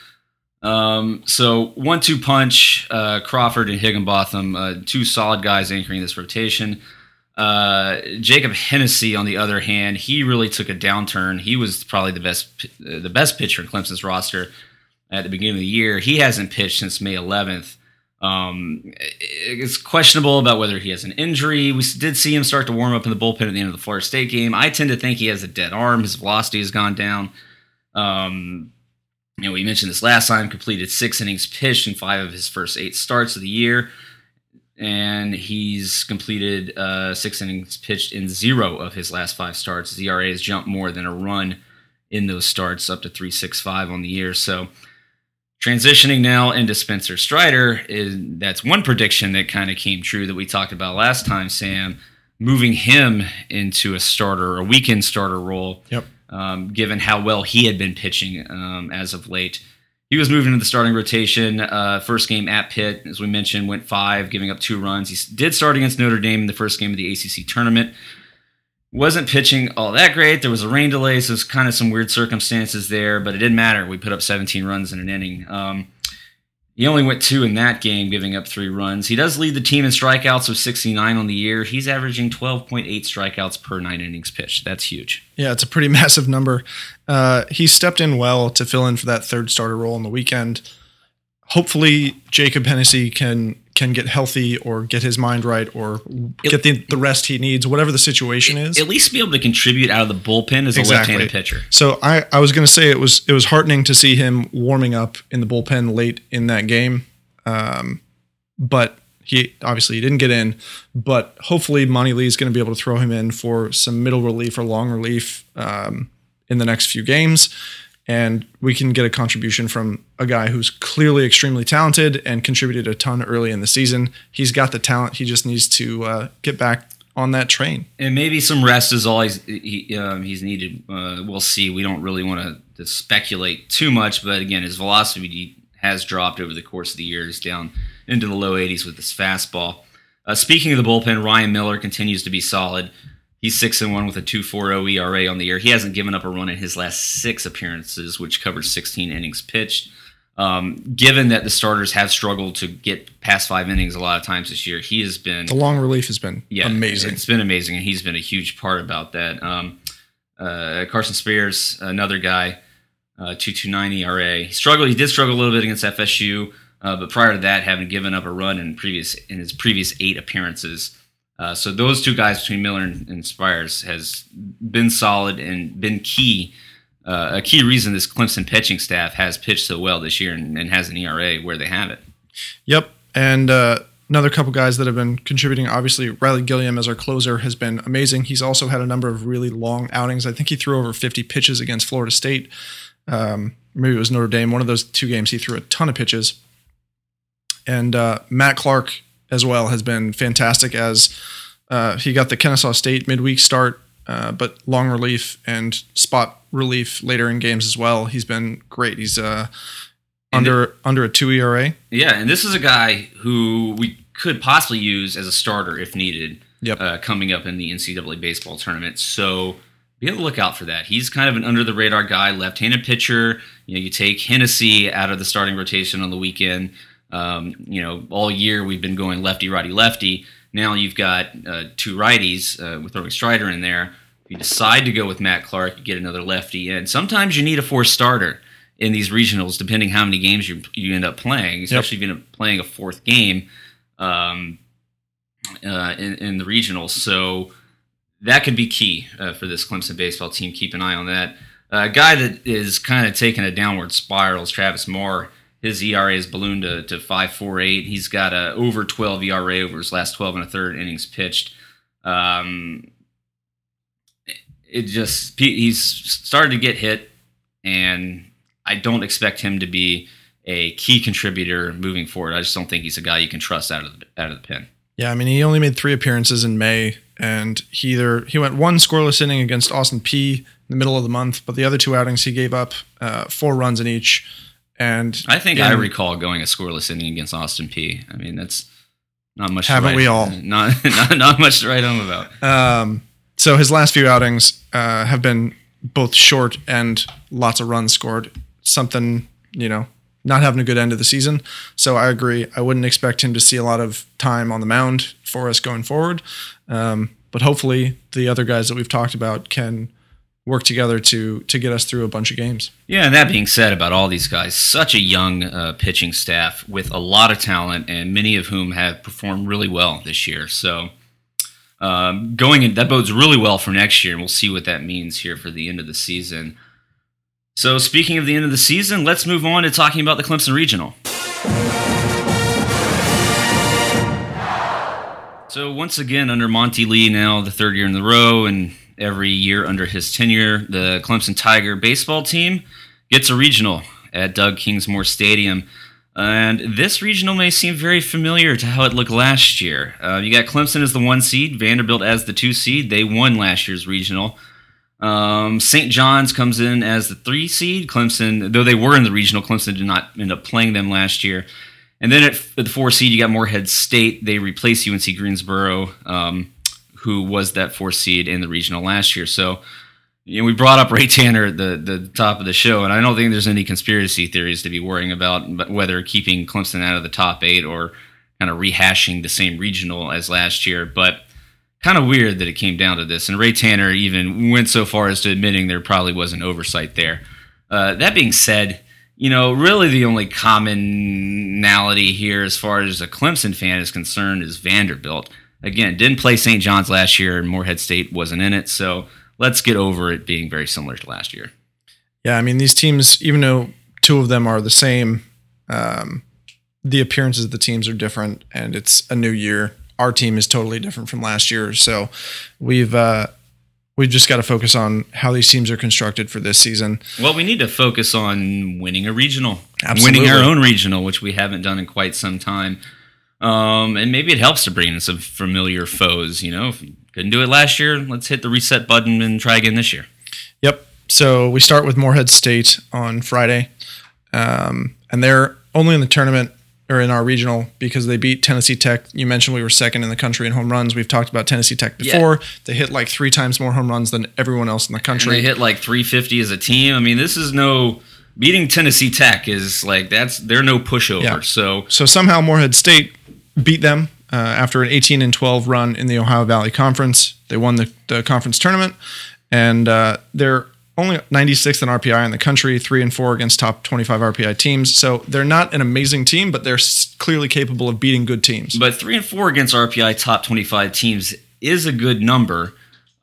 Um, so one two punch, uh, Crawford and Higginbotham, uh, two solid guys anchoring this rotation. Uh, Jacob Hennessy, on the other hand, he really took a downturn. He was probably the best, uh, the best pitcher in Clemson's roster at the beginning of the year. He hasn't pitched since May 11th. Um, it's questionable about whether he has an injury. We did see him start to warm up in the bullpen at the end of the Florida State game. I tend to think he has a dead arm. His velocity has gone down. Um, you know, we mentioned this last time. Completed six innings pitched in five of his first eight starts of the year and he's completed uh, six innings pitched in zero of his last five starts. His ERA has jumped more than a run in those starts, up to 3.65 on the year. So transitioning now into Spencer Strider is that's one prediction that kind of came true that we talked about last time, Sam. Moving him into a starter, a weekend starter role, Yep. Um, given how well he had been pitching um, as of late. He was moved into the starting rotation. Uh, first game at Pitt, as we mentioned, went five, giving up two runs. He did start against Notre Dame in the first game of the ACC tournament. Wasn't pitching all that great. There was a rain delay, so there's kind of some weird circumstances there, but it didn't matter. We put up 17 runs in an inning. Um, he only went two in that game, giving up three runs. He does lead the team in strikeouts with 69 on the year. He's averaging 12.8 strikeouts per nine innings pitched. That's huge. Yeah, it's a pretty massive number. Uh, he stepped in well to fill in for that third starter role on the weekend. Hopefully, Jacob Hennessy can can get healthy or get his mind right or get the, the rest he needs, whatever the situation is. At least be able to contribute out of the bullpen as a left-handed pitcher. So I, I was going to say it was it was heartening to see him warming up in the bullpen late in that game, um, but he obviously he didn't get in. But hopefully Monte Lee is going to be able to throw him in for some middle relief or long relief um, in the next few games, and we can get a contribution from a guy who's clearly extremely talented and contributed a ton early in the season. He's got the talent. He just needs to uh, get back on that train. And maybe some rest is all he's he, um, he's needed. Uh, we'll see. We don't really want to, speculate too much, but again, his velocity has dropped over the course of the years, down into the low 80s with his fastball. Uh, speaking of the bullpen, Ryan Miller continues to be solid. He's six and one with a 2.40 ERA on the year. He hasn't given up a run in his last six appearances, which covers 16 innings pitched. Um, given that the starters have struggled to get past five innings a lot of times this year, he has been The long relief has been yeah, amazing. It's been amazing, and he's been a huge part about that. Um, uh, Carson Spiers, another guy, uh, two two nine ERA. He struggled. He did struggle a little bit against FSU, uh, but prior to that, having given up a run in previous in his previous eight appearances. Uh, so those two guys between Miller and, and Spiers has been solid and been key. Uh, a key reason this Clemson pitching staff has pitched so well this year and, and has an ERA where they have it. Yep. And uh, another couple guys that have been contributing. Obviously, Riley Gilliam as our closer has been amazing. He's also had a number of really long outings. I think he threw over 50 pitches against Florida State. Um, maybe it was Notre Dame. One of those two games, he threw a ton of pitches. And uh, Matt Clark as well has been fantastic as uh, he got the Kennesaw State midweek start, uh, but long relief and spot relief later in games as well. He's been great. He's uh, under under a two ERA. Yeah, and this is a guy who we could possibly use as a starter if needed. Yep. Uh, coming up in the NCAA baseball tournament, so be on the lookout for that. He's kind of an under the radar guy, left-handed pitcher. You know, you take Hennessy out of the starting rotation on the weekend. Um, you know, all year we've been going lefty, righty, lefty. Now you've got uh, two righties uh, with throwing Strider in there. If you decide to go with Matt Clark, you get another lefty in. Sometimes you need a fourth starter in these regionals, depending how many games you you end up playing, especially if you end up playing a fourth game um, uh, in, in the regionals. So that could be key uh, for this Clemson baseball team. Keep an eye on that. Uh, a guy that is kind of taking a downward spiral is Travis Moore. His ERA has ballooned to, to 5.48. He's got a over 12 ERA over his last 12 and a third innings pitched. Um, it just he's started to get hit, and I don't expect him to be a key contributor moving forward. I just don't think he's a guy you can trust out of the, out of the pen. Yeah, I mean, he only made three appearances in May, and he either he went one scoreless inning against Austin Peay in the middle of the month, but the other two outings he gave up uh, four runs in each. And I think I recall going a scoreless inning against Austin Peay. I mean, that's not much. Haven't to write, we all? Not, not not much to write home about. Um, so his last few outings uh, have been both short and lots of runs scored. Something you know, not having a good end of the season. So I agree. I wouldn't expect him to see a lot of time on the mound for us going forward. Um, but hopefully, the other guys that we've talked about can work together to to get us through a bunch of games. Yeah, and that being said, about all these guys, such a young uh, pitching staff with a lot of talent, and many of whom have performed really well this year. So, um, going in, that bodes really well for next year, and we'll see what that means here for the end of the season. So, speaking of the end of the season, let's move on to talking about the Clemson Regional. So, once again, under Monte Lee, now the third year in a row, and every year under his tenure, the Clemson Tiger baseball team gets a regional at Doug Kingsmore Stadium. And this regional may seem very familiar to how it looked last year. Uh, you got Clemson as the one seed, Vanderbilt as the two seed. They won last year's regional. Um, St. John's comes in as the three seed. Clemson, though they were in the regional, Clemson did not end up playing them last year. And then at, at the four seed, you got Morehead State. They replace UNC Greensboro, um, who was that four seed in the regional last year. So, you know, we brought up Ray Tanner at the, the top of the show, and I don't think there's any conspiracy theories to be worrying about, but whether keeping Clemson out of the top eight or kind of rehashing the same regional as last year. But kind of weird that it came down to this. And Ray Tanner even went so far as to admitting there probably was an oversight there. Uh, that being said, you know, really the only commonality here as far as a Clemson fan is concerned is Vanderbilt. Again, didn't play St. John's last year, and Morehead State wasn't in it. So let's get over it being very similar to last year. Yeah, I mean these teams, even though two of them are the same, um, the appearances of the teams are different, and it's a new year. Our team is totally different from last year, so we've uh, we've just got to focus on how these teams are constructed for this season. Well, we need to focus on winning a regional, Absolutely. winning our own regional, which we haven't done in quite some time. Um, and maybe it helps to bring in some familiar foes. You know, if you couldn't do it last year, let's hit the reset button and try again this year. Yep. So we start with Morehead State on Friday, um, and they're only in the tournament or in our regional because they beat Tennessee Tech. You mentioned we were second in the country in home runs. We've talked about Tennessee Tech before. They hit like three times more home runs than everyone else in the And country. they hit like 350 as a team. I mean, this is no beating Tennessee Tech is like that's they're no pushover. Yeah. So So somehow Morehead State beat them uh, after an 18 and 12 run in the Ohio Valley Conference. They won the, the conference tournament, and uh, they're only 96th in RPI in the country, three and four against top 25 RPI teams. So they're not an amazing team, but they're clearly capable of beating good teams. But three and four against RPI top 25 teams is a good number.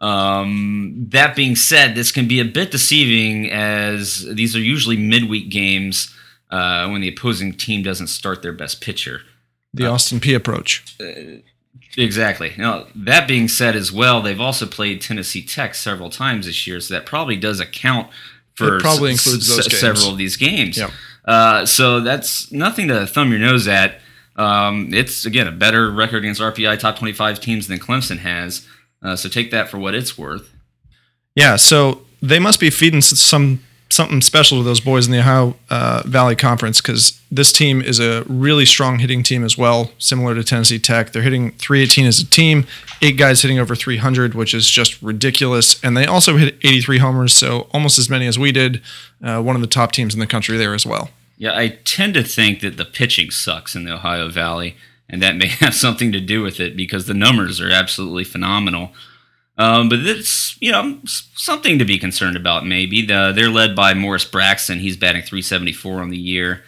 Um, that being said, this can be a bit deceiving as these are usually midweek games uh, when the opposing team doesn't start their best pitcher. The Austin Peay approach. Exactly. Now, that being said, as well, they've also played Tennessee Tech several times this year, so that probably does account for It probably s- includes s- games. several of these games. Yep. Uh, so that's nothing to thumb your nose at. Um, it's again a better record against RPI top 25 teams than Clemson has. Uh, so take that for what it's worth. Yeah, so they must be feeding some something special to those boys in the Ohio uh, Valley Conference because this team is a really strong hitting team as well, similar to Tennessee Tech. They're hitting 318 as a team, eight guys hitting over 300, which is just ridiculous. And they also hit 83 homers, so almost as many as we did. Uh, one of the top teams in the country there as well. Yeah, I tend to think that the pitching sucks in the Ohio Valley, and that may have something to do with it because the numbers are absolutely phenomenal. Um, but it's you know something to be concerned about. Maybe the, they're led by Morris Braxton. He's batting 374 on the year,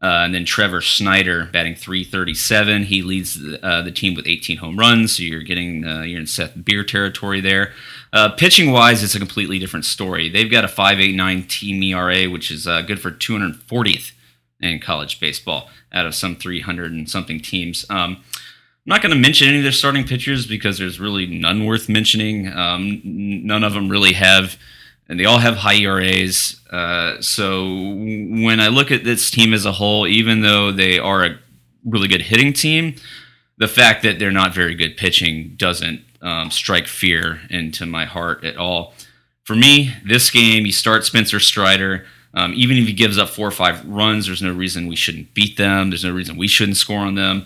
uh, and then Trevor Snyder batting 337. He leads uh, the team with 18 home runs. So you're getting uh, you're in Seth Beer territory there. Uh, pitching wise, it's a completely different story. They've got a 5.89 team ERA, which is uh, good for 240th in college baseball out of some 300 and something teams. Um, I'm not going to mention any of their starting pitchers because there's really none worth mentioning. Um, none of them really have, and they all have high ERAs. Uh, so when I look at this team as a whole, even though they are a really good hitting team, the fact that they're not very good pitching doesn't um, strike fear into my heart at all. For me, this game, you start Spencer Strider. Um, even if he gives up four or five runs, there's no reason we shouldn't beat them. There's no reason we shouldn't score on them.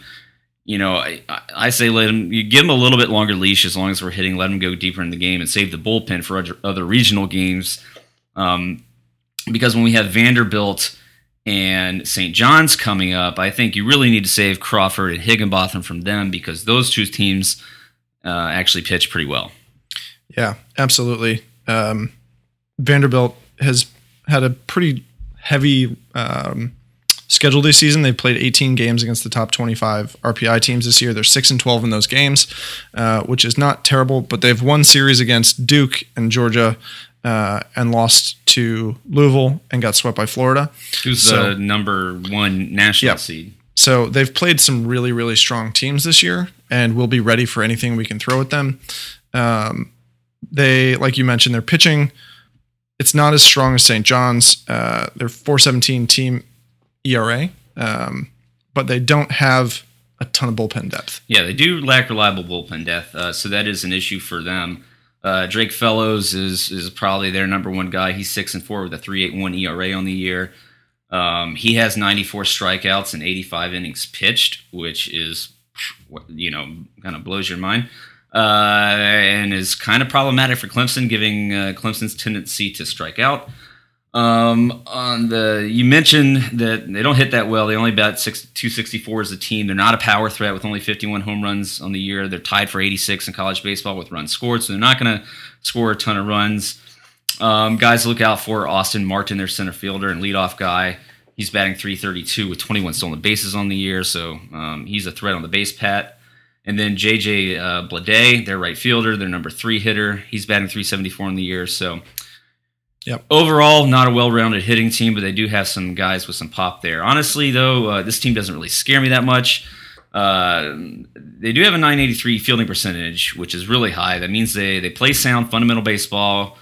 You know, I, I- say let him. You give him a little bit longer leash as long as we're hitting. Let him go deeper in the game and save the bullpen for other, other regional games. Um, because when we have Vanderbilt and St. John's coming up, I think you really need to save Crawford and Higginbotham from them because those two teams uh, actually pitch pretty well. Yeah, absolutely. Um, Vanderbilt has had a pretty heavy um, schedule this season. They've played 18 games against the top 25 RPI teams this year. They're six and 12 in those games, uh, which is not terrible. But they've won series against Duke and Georgia. Uh, and lost to Louisville and got swept by Florida. Who's So- the number one national Yeah. seed? So they've played some really, really strong teams this year, and we'll be ready for anything we can throw at them. Um, they, like you mentioned, their pitching. It's not as strong as St. John's. Uh, they're 417 team ERA, um, but they don't have a ton of bullpen depth. Yeah, they do lack reliable bullpen depth, uh, so that is an issue for them. Uh, Drake Fellows is is probably their number one guy. He's six and four with a three eight one ERA on the year. Um, he has 94 strikeouts and 85 innings pitched, which is, you know, kind of blows your mind, uh, and is kind of problematic for Clemson, giving uh, Clemson's tendency to strike out. Um, on the you mentioned that they don't hit that well. They only bat six, 264 as a team. They're not a power threat with only 51 home runs on the year. They're tied for 86 in college baseball with runs scored, so they're not going to score a ton of runs. Um, guys, look out for Austin Martin, their center fielder and leadoff guy. He's batting 332 with 21 stolen bases on the year, so um, he's a threat on the base pat. And then JJ uh, Bleday, their right fielder, their number three hitter. He's batting 374 on the year, so Yep. overall, not a well-rounded hitting team, but they do have some guys with some pop there. Honestly, though, uh, this team doesn't really scare me that much. Uh, they do have a 983 fielding percentage, which is really high. That means they they play sound, fundamental baseball,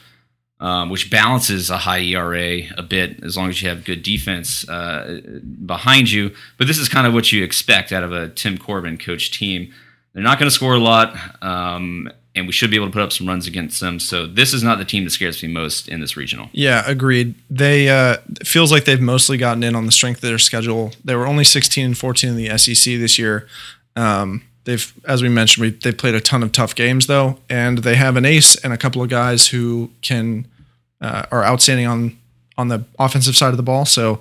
um, which balances a high ERA a bit as long as you have good defense uh, behind you. But this is kind of what you expect out of a Tim Corbin coach team. They're not going to score a lot, um, and we should be able to put up some runs against them. So this is not the team that scares me most in this regional. Yeah, agreed. They uh, feels like they've mostly gotten in on the strength of their schedule. They were only 16 and 14 in the SEC this year. Um, they've, as we mentioned, we, they've played a ton of tough games though, and they have an ace and a couple of guys who can uh, are outstanding on on the offensive side of the ball. So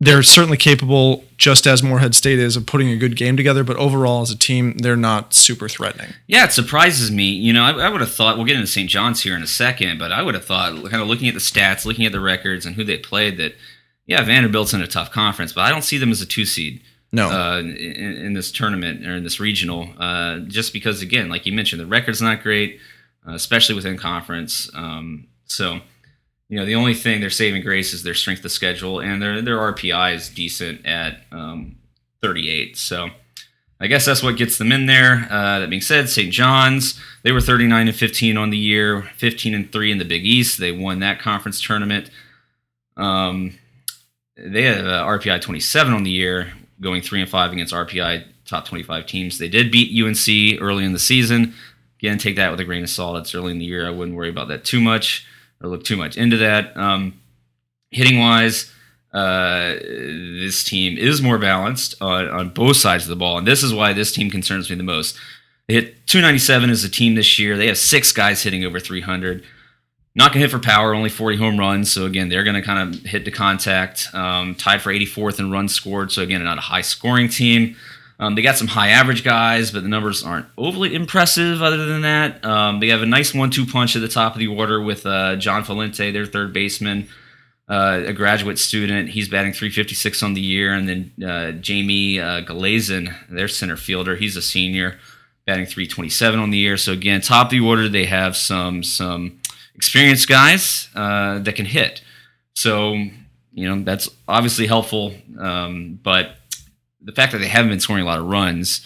they're certainly capable, just as Morehead State is, of putting a good game together. But overall, as a team, they're not super threatening. Yeah, it surprises me. You know, I, I would have thought we'll get into St. John's here in a second, but I would have thought, kind of looking at the stats, looking at the records, and who they played, that yeah, Vanderbilt's in a tough conference, but I don't see them as a two seed. No. uh, in, in this tournament or in this regional, uh, just because again, like you mentioned, the record's not great, uh, especially within conference. Um, so, you know, the only thing they're saving grace is their strength of schedule, and their their RPI is decent at um, 38. So, I guess that's what gets them in there. Uh, that being said, St. John's they were 39 and 15 on the year, 15 and three in the Big East. They won that conference tournament. Um, they had RPI 27 on the year, going three and five against RPI top 25 teams. They did beat UNC early in the season. Again, take that with a grain of salt. It's early in the year. I wouldn't worry about that too much or look too much into that. Um, hitting wise, uh, this team is more balanced on, on both sides of the ball, and this is why this team concerns me the most. They hit 297 as a team this year. They have six guys hitting over 300. Not gonna hit for power, only 40 home runs. So again, they're gonna kind of hit the contact. Um, tied for 84th in runs scored. So again, not a high scoring team. Um, they got some high average guys, but the numbers aren't overly impressive. Other than that, um, they have a nice one-two punch at the top of the order with uh, John Valente, their third baseman, uh, a graduate student. He's batting 356 on the year, and then uh, Jamie uh, Galazin, their center fielder, he's a senior, batting 327 on the year. So again, top of the order, they have some some experienced guys uh, that can hit. So you know that's obviously helpful, um, but the fact that they haven't been scoring a lot of runs,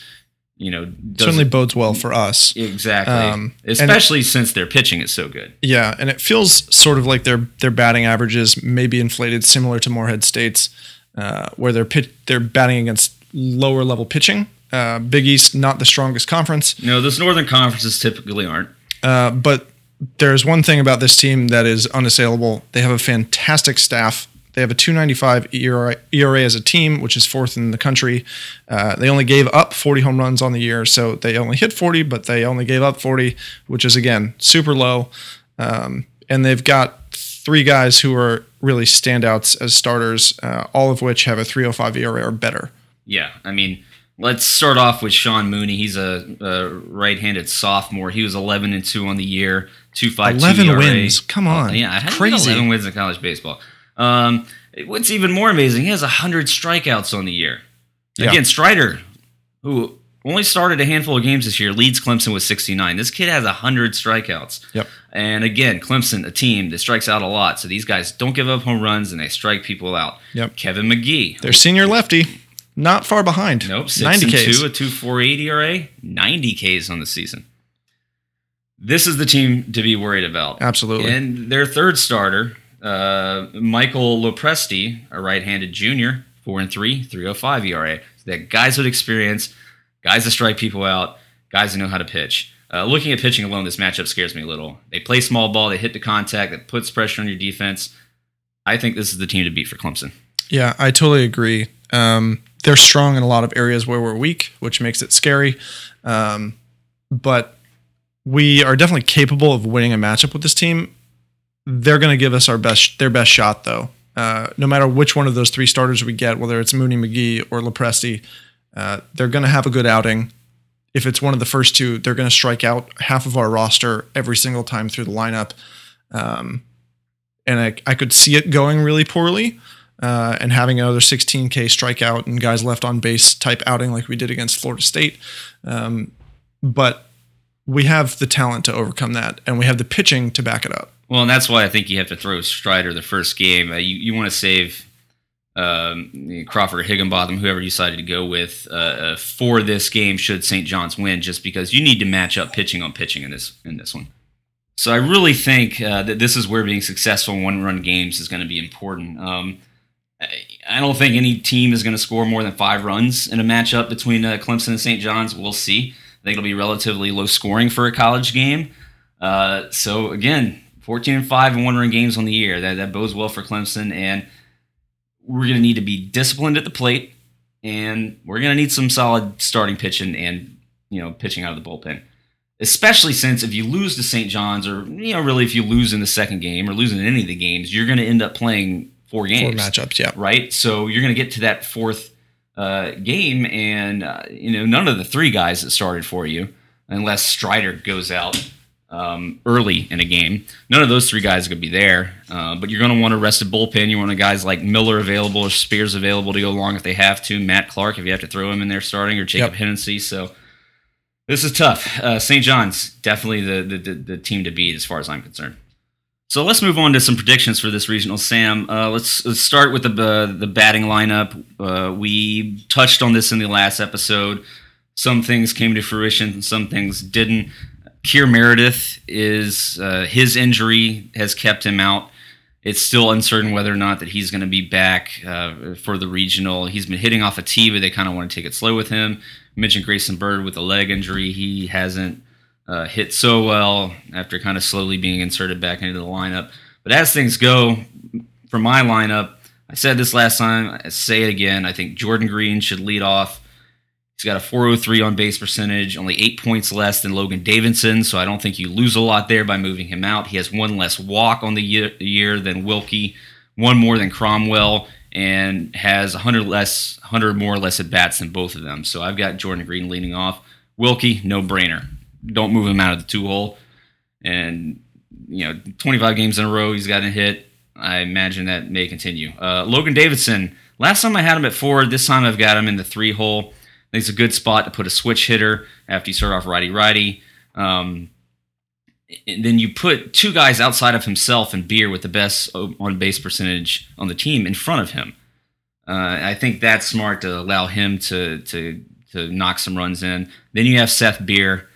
you know, Certainly bodes well for us. exactly, Um, especially since their pitching is so good. Yeah, and it feels sort of like their their batting averages may be inflated, similar to Morehead State's, uh, where they're pit, they're batting against lower level pitching. Uh, Big East not the strongest conference, No, those northern conferences typically aren't. uh, but there's one thing about this team that is unassailable. They have a fantastic staff. They have a 295 ERA, ERA as a team, which is fourth in the country. Uh, they only gave up 40 home runs on the year, so they only hit 40, but they only gave up 40, which is again super low. Um, and they've got three guys who are really standouts as starters, uh, all of which have a 305 ERA or better. Yeah, I mean, let's start off with Sean Mooney. He's a, a right-handed sophomore. He was 11 and two on the year, two five two 11 ERA. wins. Come on. yeah, I had Crazy. 11 wins in college baseball. Um, what's even more amazing, he has 100 strikeouts on the year. Yeah. Again, Strider, who only started a handful of games this year, leads Clemson with 69. This kid has 100 strikeouts. Yep. And again, Clemson, a team that strikes out a lot. So these guys don't give up home runs and they strike people out. Yep. Kevin Magee. Their senior lefty, not far behind. Nope, six 90 and Ks. two, a two four eight ERA, ninety Ks on the season. This is the team to be worried about. Absolutely. And their third starter, uh, Michael Lopresti, a right-handed junior, four and three, 305 ERA. So got guys with experience, guys that strike people out, guys that know how to pitch. Uh, looking at pitching alone, this matchup scares me a little. They play small ball, they hit the contact, that puts pressure on your defense. I think this is the team to beat for Clemson. Yeah, I totally agree. Um, they're strong in a lot of areas where we're weak, which makes it scary. Um, but we are definitely capable of winning a matchup with this team. They're going to give us our best, their best shot, though. Uh, no matter which one of those three starters we get, whether it's Mooney Magee or Lopresti, uh, they're going to have a good outing. If it's one of the first two, they're going to strike out half of our roster every single time through the lineup. Um, and I, I could see it going really poorly uh, and having another 16K strikeout and guys left on base type outing like we did against Florida State. Um, but we have the talent to overcome that, and we have the pitching to back it up. Well, and that's why I think you have to throw Strider the first game. Uh, you you want to save um, Crawford Higginbotham, whoever you decided to go with, uh, uh, for this game. Should St. John's win, just because you need to match up pitching on pitching in this in this one. So I really think uh, that this is where being successful in one-run games is going to be important. Um, I- don't think any team is going to score more than five runs in a matchup between uh, Clemson and St. John's. We'll see. I think it'll be relatively low scoring for a college game. Uh, so again, 14 and 5 and one run games on the year. That, that bodes well for Clemson. And we're going to need to be disciplined at the plate. And we're going to need some solid starting pitching and, you know, pitching out of the bullpen. Especially since if you lose to St. John's, or, you know, really if you lose in the second game or losing in any of the games, you're going to end up playing four games. Four matchups, yeah. right? So you're going to get to that fourth uh, game, and uh, you know none of the three guys that started for you, unless Strider goes out um, early in a game, none of those three guys are going to be there. Uh, but you're going to want to rest a bullpen. You want a guys like Miller available or Spiers available to go along if they have to. Matt Clark if you have to throw him in there starting, or Jacob Yep. Hennessy. So. This is tough. Uh, St. John's definitely the, the, the, the team to beat as far as I'm concerned. So let's move on to some predictions for this regional. Sam, uh, let's let's start with the uh, the batting lineup. Uh, we touched on this in the last episode. Some things came to fruition, some things didn't. Kier Meredith is uh, his injury has kept him out. It's still uncertain whether or not that he's going to be back uh, for the regional. He's been hitting off a tee, but they kind of want to take it slow with him. I mentioned Grayson Byrd with a leg injury. He hasn't uh, hit so well after kind of slowly being inserted back into the lineup. But as things go, for my lineup, I said this last time. I say it again. I think Jordan Green should lead off. He's got a 403 on base percentage, only eight points less than Logan Davidson, so I don't think you lose a lot there by moving him out. He has one less walk on the year, year than Wilkie, one more than Cromwell, and has 100 less, 100 more or less at bats than both of them. So I've got Jordan Green leading off. Wilkie, no brainer. Don't move him out of the two hole. And you know, 25 games in a row, he's gotten a hit. I imagine that may continue. Uh, Logan Davidson, last time I had him at four. This time I've got him in the three hole. It's a good spot to put a switch hitter after you start off righty righty. Um, and then you put two guys outside of himself and Beer with the best on base percentage on the team in front of him. Uh, I think that's smart to allow him to to to knock some runs in. Then you have Seth Beer.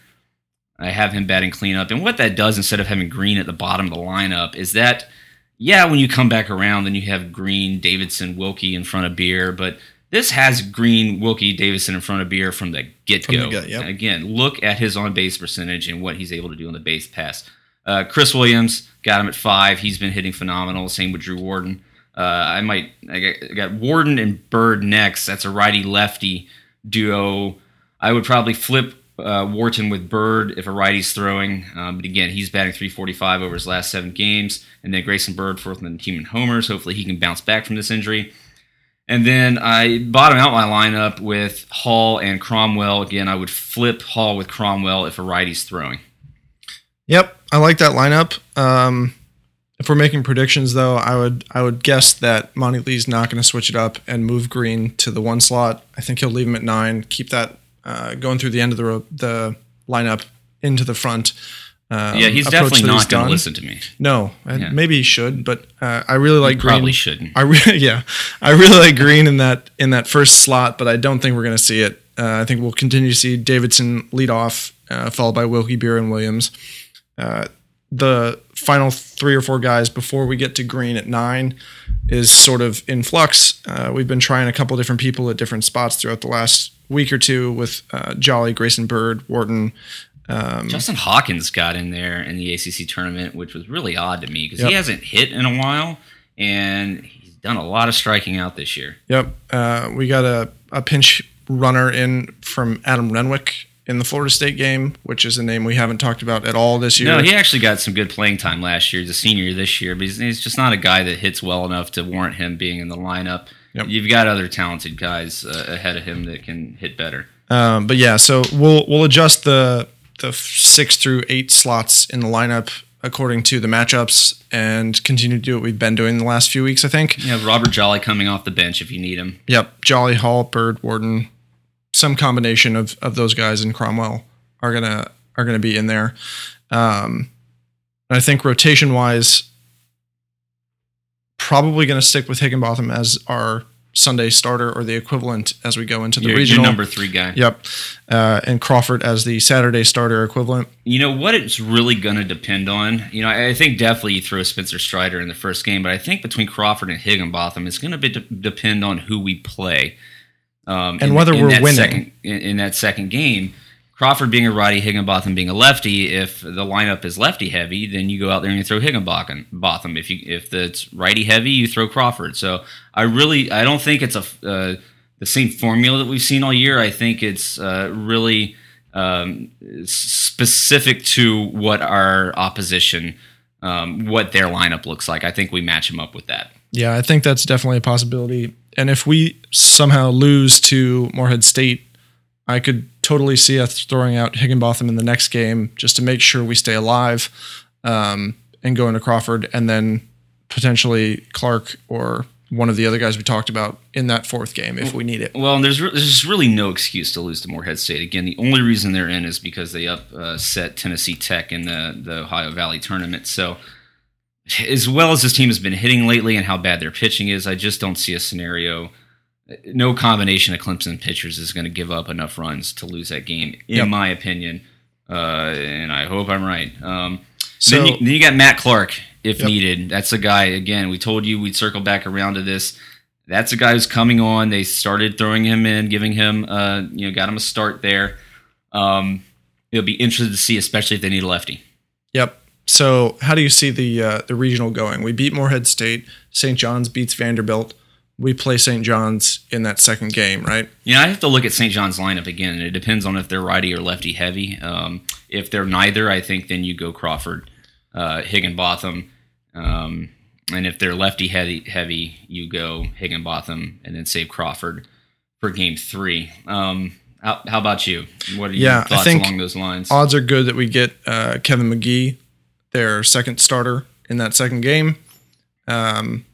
I have him batting cleanup. And what that does instead of having Green at the bottom of the lineup is that, yeah, when you come back around, then you have Green, Davidson, Wilkie in front of Beer. But this has Green, Wilkie, Davidson in front of Beer from the get go. yep. Again, look at his on base percentage and what he's able to do on the base pass. Uh, Chris Williams got him at five. He's been hitting phenomenal. Same with Drew Wharton. Uh, I might I got, I got Warden and Byrd next. That's a righty lefty duo. I would probably flip uh, Wharton with Byrd if a righty's throwing. Um, but again, he's batting 345 over his last seven games. And then Grayson Byrd, fourth in the team in homers. Hopefully he can bounce back from this injury. And then I bottom out my lineup with Hall and Cromwell. Again, I would flip Hall with Cromwell if a righty's throwing. Yep, I like that lineup. Um, if we're making predictions, though, I would I would guess that Monte Lee's not going to switch it up and move Green to the one slot. I think he'll leave him at nine, keep that uh, going through the end of the ro- the lineup into the front. Um, yeah, he's definitely not going to listen to me. No, uh, Yeah. maybe he should, but uh, I really like Green. Probably shouldn't. I really, yeah, I really like Green in that in that first slot, but I don't think we're going to see it. Uh, I think we'll continue to see Davidson lead off, uh, followed by Wilkie Beer and Williams. Uh, the final three or four guys before we get to Green at nine is sort of in flux. Uh, we've been trying a couple different people at different spots throughout the last week or two with uh, Jolly, Grayson Byrd, Wharton. Justin Hawkins got in there in the ACC tournament, which was really odd to me because Yep. he hasn't hit in a while, and he's done a lot of striking out this year. Yep. Uh, we got a, a pinch runner in from Adam Renwick in the Florida State game, which is a name we haven't talked about at all this year. No, he actually got some good playing time last year. He's a senior this year, but he's, he's just not a guy that hits well enough to warrant him being in the lineup. Yep. You've got other talented guys uh, ahead of him that can hit better. Um, but yeah, so we'll we'll adjust the the six through eight slots in the lineup according to the matchups and continue to do what we've been doing the last few weeks. I think. You have Robert Jolly coming off the bench if you need him. Yep. Jolly Hall, Byrd, Wharton, some combination of, of those guys and Cromwell are gonna are gonna be in there. Um, and I think rotation wise, probably gonna stick with Higginbotham as our Sunday starter or the equivalent as we go into the Your, your regional. number three guy. Yep. Uh, and Crawford as the Saturday starter equivalent. You know what it's really going to depend on? You know, I I think definitely you throw Spencer Strider in the first game, but I think between Crawford and Higginbotham, it's going to de- depend on who we play. Um, And whether we're winning. Second, in, in that second game, Crawford being a righty, Higginbotham being a lefty. If the lineup is lefty heavy, then you go out there and you throw Higginbotham. If you if it's righty heavy, you throw Crawford. So I really I don't think it's a uh, the same formula that we've seen all year. I think it's uh, really um, specific to what our opposition, um, what their lineup looks like. I think we match them up with that. Yeah, I think that's definitely a possibility. And if we somehow lose to Morehead State, I could totally see us throwing out Higginbotham in the next game just to make sure we stay alive um, and go into Crawford and then potentially Clark or one of the other guys we talked about in that fourth game if we need it. Well, there's re- there's really no excuse to lose to Morehead State. Again, the only reason they're in is because they upset Tennessee Tech in the the Ohio Valley tournament. So, as well as this team has been hitting lately and how bad their pitching is, I just don't see a scenario. No combination of Clemson pitchers is going to give up enough runs to lose that game, in Yep. my opinion. Uh, and I hope I'm right. Um, So- then, you, then you got Matt Clark, if Yep. needed. That's a guy. Again, we told you we'd circle back around to this. That's a guy who's coming on. They started throwing him in, giving him, uh, you know, got him a start there. Um, it'll be interesting to see, especially if they need a lefty. Yep. So, how do you see the uh, the regional going? We beat Morehead State. St. John's beats Vanderbilt. We play St. John's in that second game, right? Yeah, I have to look at St. John's lineup again, it depends on if they're righty or lefty heavy. Um, if they're neither, I think then you go Crawford, uh, Higginbotham, um, and if they're lefty heavy, heavy, you go Higginbotham, and then save Crawford for Game Three. Um, how, how about you? What are your Yeah, I think along those lines? Odds are good that we get uh, Kevin Magee, their second starter in that second game. Um,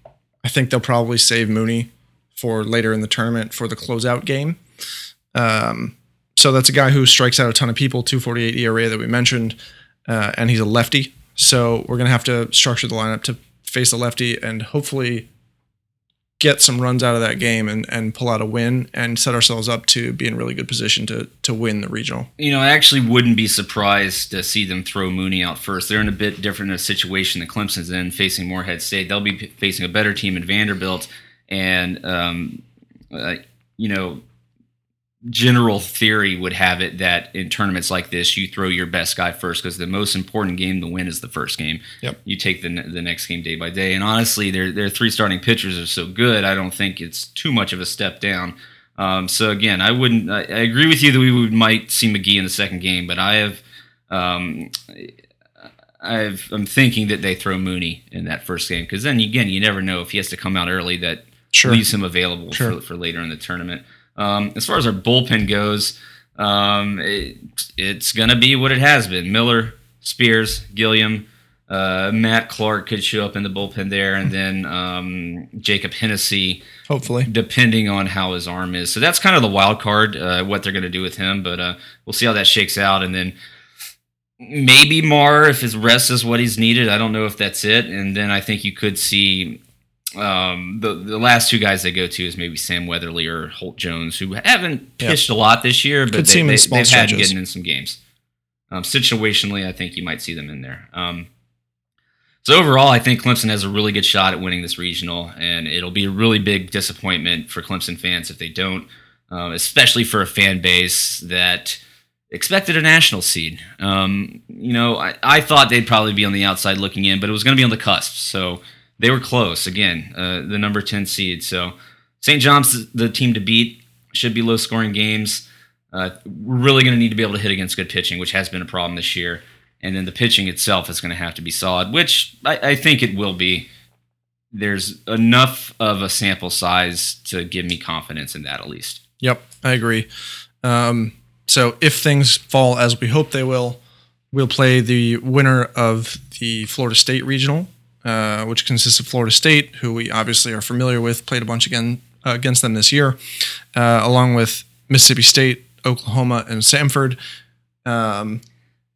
I think they'll probably save Mooney for later in the tournament for the closeout game. Um, so that's a guy who strikes out a ton of people, 248 ERA that we mentioned, uh, and he's a lefty. So we're going to have to structure the lineup to face a lefty and hopefully get some runs out of that game and, and pull out a win and set ourselves up to be in really good position to to win the regional. You know, I actually wouldn't be surprised to see them throw Mooney out first. They're in a bit different a situation than Clemson's in, facing Morehead State. They'll be facing a better team in Vanderbilt, and um, uh, you know, general theory would have it that in tournaments like this, you throw your best guy first because the most important game to win is the first game. Yep. You take the the next game day by day, and honestly, their their three starting pitchers are so good. I don't think it's too much of a step down. Um, so again, I wouldn't. I, I agree with you that we would, might see Magee in the second game, but I have. Um, I've, I'm thinking that they throw Mooney in that first game because then again, you never know if he has to come out early. That Sure. leaves him available Sure. for, for later in the tournament. Um, as far as our bullpen goes, um, it, it's going to be what it has been: Miller, Spiers, Gilliam, uh, Matt Clark could show up in the bullpen there, and then um, Jacob Hennessy Hopefully. depending on how his arm is. So that's kind of the wild card, uh, what they're going to do with him. But uh, we'll see how that shakes out. And then maybe Marr, if his rest is what he's needed. I don't know if that's it. And then I think you could see um, the the last two guys they go to is maybe Sam Weatherly or Holt Jones, who haven't Yeah. pitched a lot this year, but Could they, they, they've had getting in some games. Um, situationally, I think you might see them in there. Um, so overall, I think Clemson has a really good shot at winning this regional, and it'll be a really big disappointment for Clemson fans if they don't, um, especially for a fan base that expected a national seed. Um, you know, I, I thought they'd probably be on the outside looking in, but it was going to be on the cusp. So they were close again, uh, the number ten seed. So St. John's the team to beat. Should be low scoring games. Uh, we're really going to need to be able to hit against good pitching, which has been a problem this year. And then the pitching itself is going to have to be solid, which I, I think it will be. There's enough of a sample size to give me confidence in that at least. Yep, I agree. Um, so if things fall as we hope they will, we'll play the winner of the Florida State regional, uh, which consists of Florida State, who we obviously are familiar with, played a bunch again uh, against them this year, uh, along with Mississippi State, Oklahoma, and Samford. Um,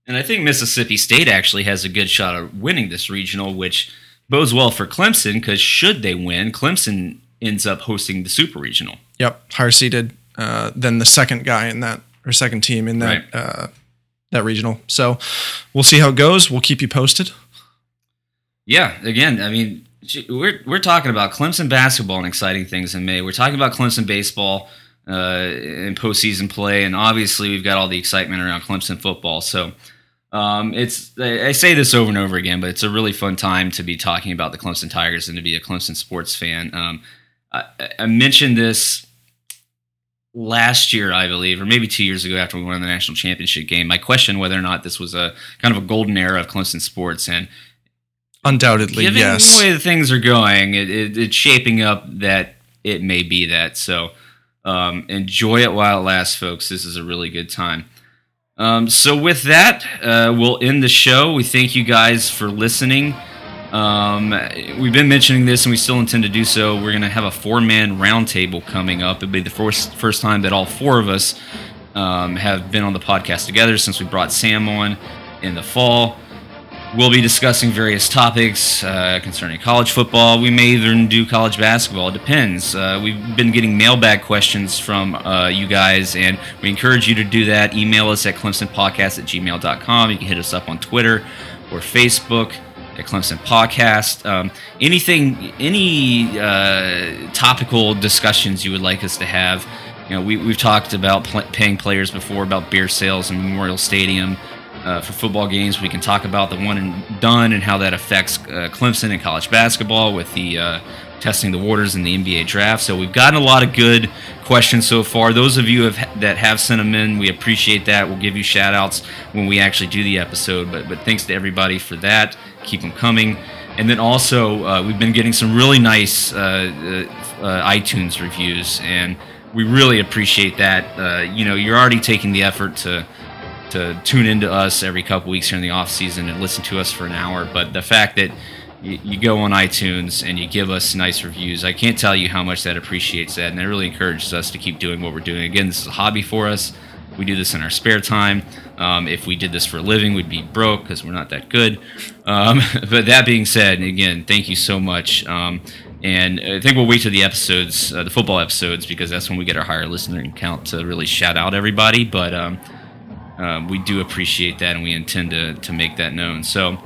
And I think Mississippi State actually has a good shot of winning this regional, which bodes well for Clemson because should they win, Clemson ends up hosting the Super Regional. Yep, higher seeded uh, than the second guy in that or second team in that Right. uh, that regional. So we'll see how it goes. We'll keep you posted. Yeah, again, I mean, we're we're talking about Clemson basketball and exciting things in May. We're talking about Clemson baseball uh, and postseason play, and obviously we've got all the excitement around Clemson football. So um, it's I say this over and over again, but it's a really fun time to be talking about the Clemson Tigers and to be a Clemson sports fan. Um, I, I mentioned this last year, I believe, or maybe two years ago after we won the national championship game. I questioned whether or not this was a kind of a golden era of Clemson sports, and Undoubtedly, Given yes. the way that things are going, it, it, it's shaping up that it may be that. So um, enjoy it while it lasts, folks. This is a really good time. Um, so with that, uh, we'll end the show. We thank you guys for listening. Um, we've been mentioning this, and we still intend to do so. We're going to have a four-man roundtable coming up. It'll be the first first time that all four of us um, have been on the podcast together since we brought Sam on in the fall. We'll be discussing various topics uh, concerning college football. We may even do college basketball. It depends. Uh, we've been getting mailbag questions from uh, you guys, and we encourage you to do that. Email us at clemsonpodcast at gmail.com. You can hit us up on Twitter or Facebook at Clemson Podcast. Um, anything, any uh, topical discussions you would like us to have. You know, we, we've talked about pl- paying players before, about beer sales in Memorial Stadium. Uh, for football games. We can talk about the one and done and how that affects uh, Clemson and college basketball with the uh, testing the waters in the NBA draft. So we've gotten a lot of good questions so far. Those of you have, that have sent them in, we appreciate that. We'll give you shout outs when we actually do the episode. But, but thanks to everybody for that. Keep them coming. And then also, uh, we've been getting some really nice uh, uh, iTunes reviews, and we really appreciate that. Uh, you know, you're already taking the effort to to tune into us every couple weeks in the off season and listen to us for an hour. But the fact that you, go on iTunes and you give us nice reviews, I can't tell you how much that appreciates that, and it really encourages us to keep doing what we're doing. Again, this is a hobby for us. We do this in our spare time. Um, if we did this for a living, we'd be broke because we're not that good. Um, but that being said, again, thank you so much. Um, and I think we'll wait to the episodes, uh, the football episodes, because that's when we get our higher listening count to really shout out everybody. But um, we do appreciate that and we intend to, to make that known. So,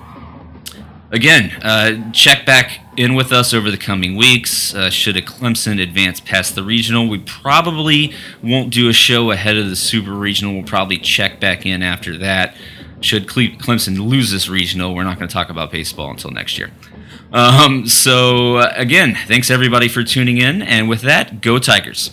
again, uh, check back in with us over the coming weeks. Uh, should a Clemson advance past the regional, we probably won't do a show ahead of the Super Regional. We'll probably check back in after that. Should Clemson lose this regional, we're not going to talk about baseball until next year. Um, so, uh, again, thanks everybody for tuning in. And with that, go Tigers.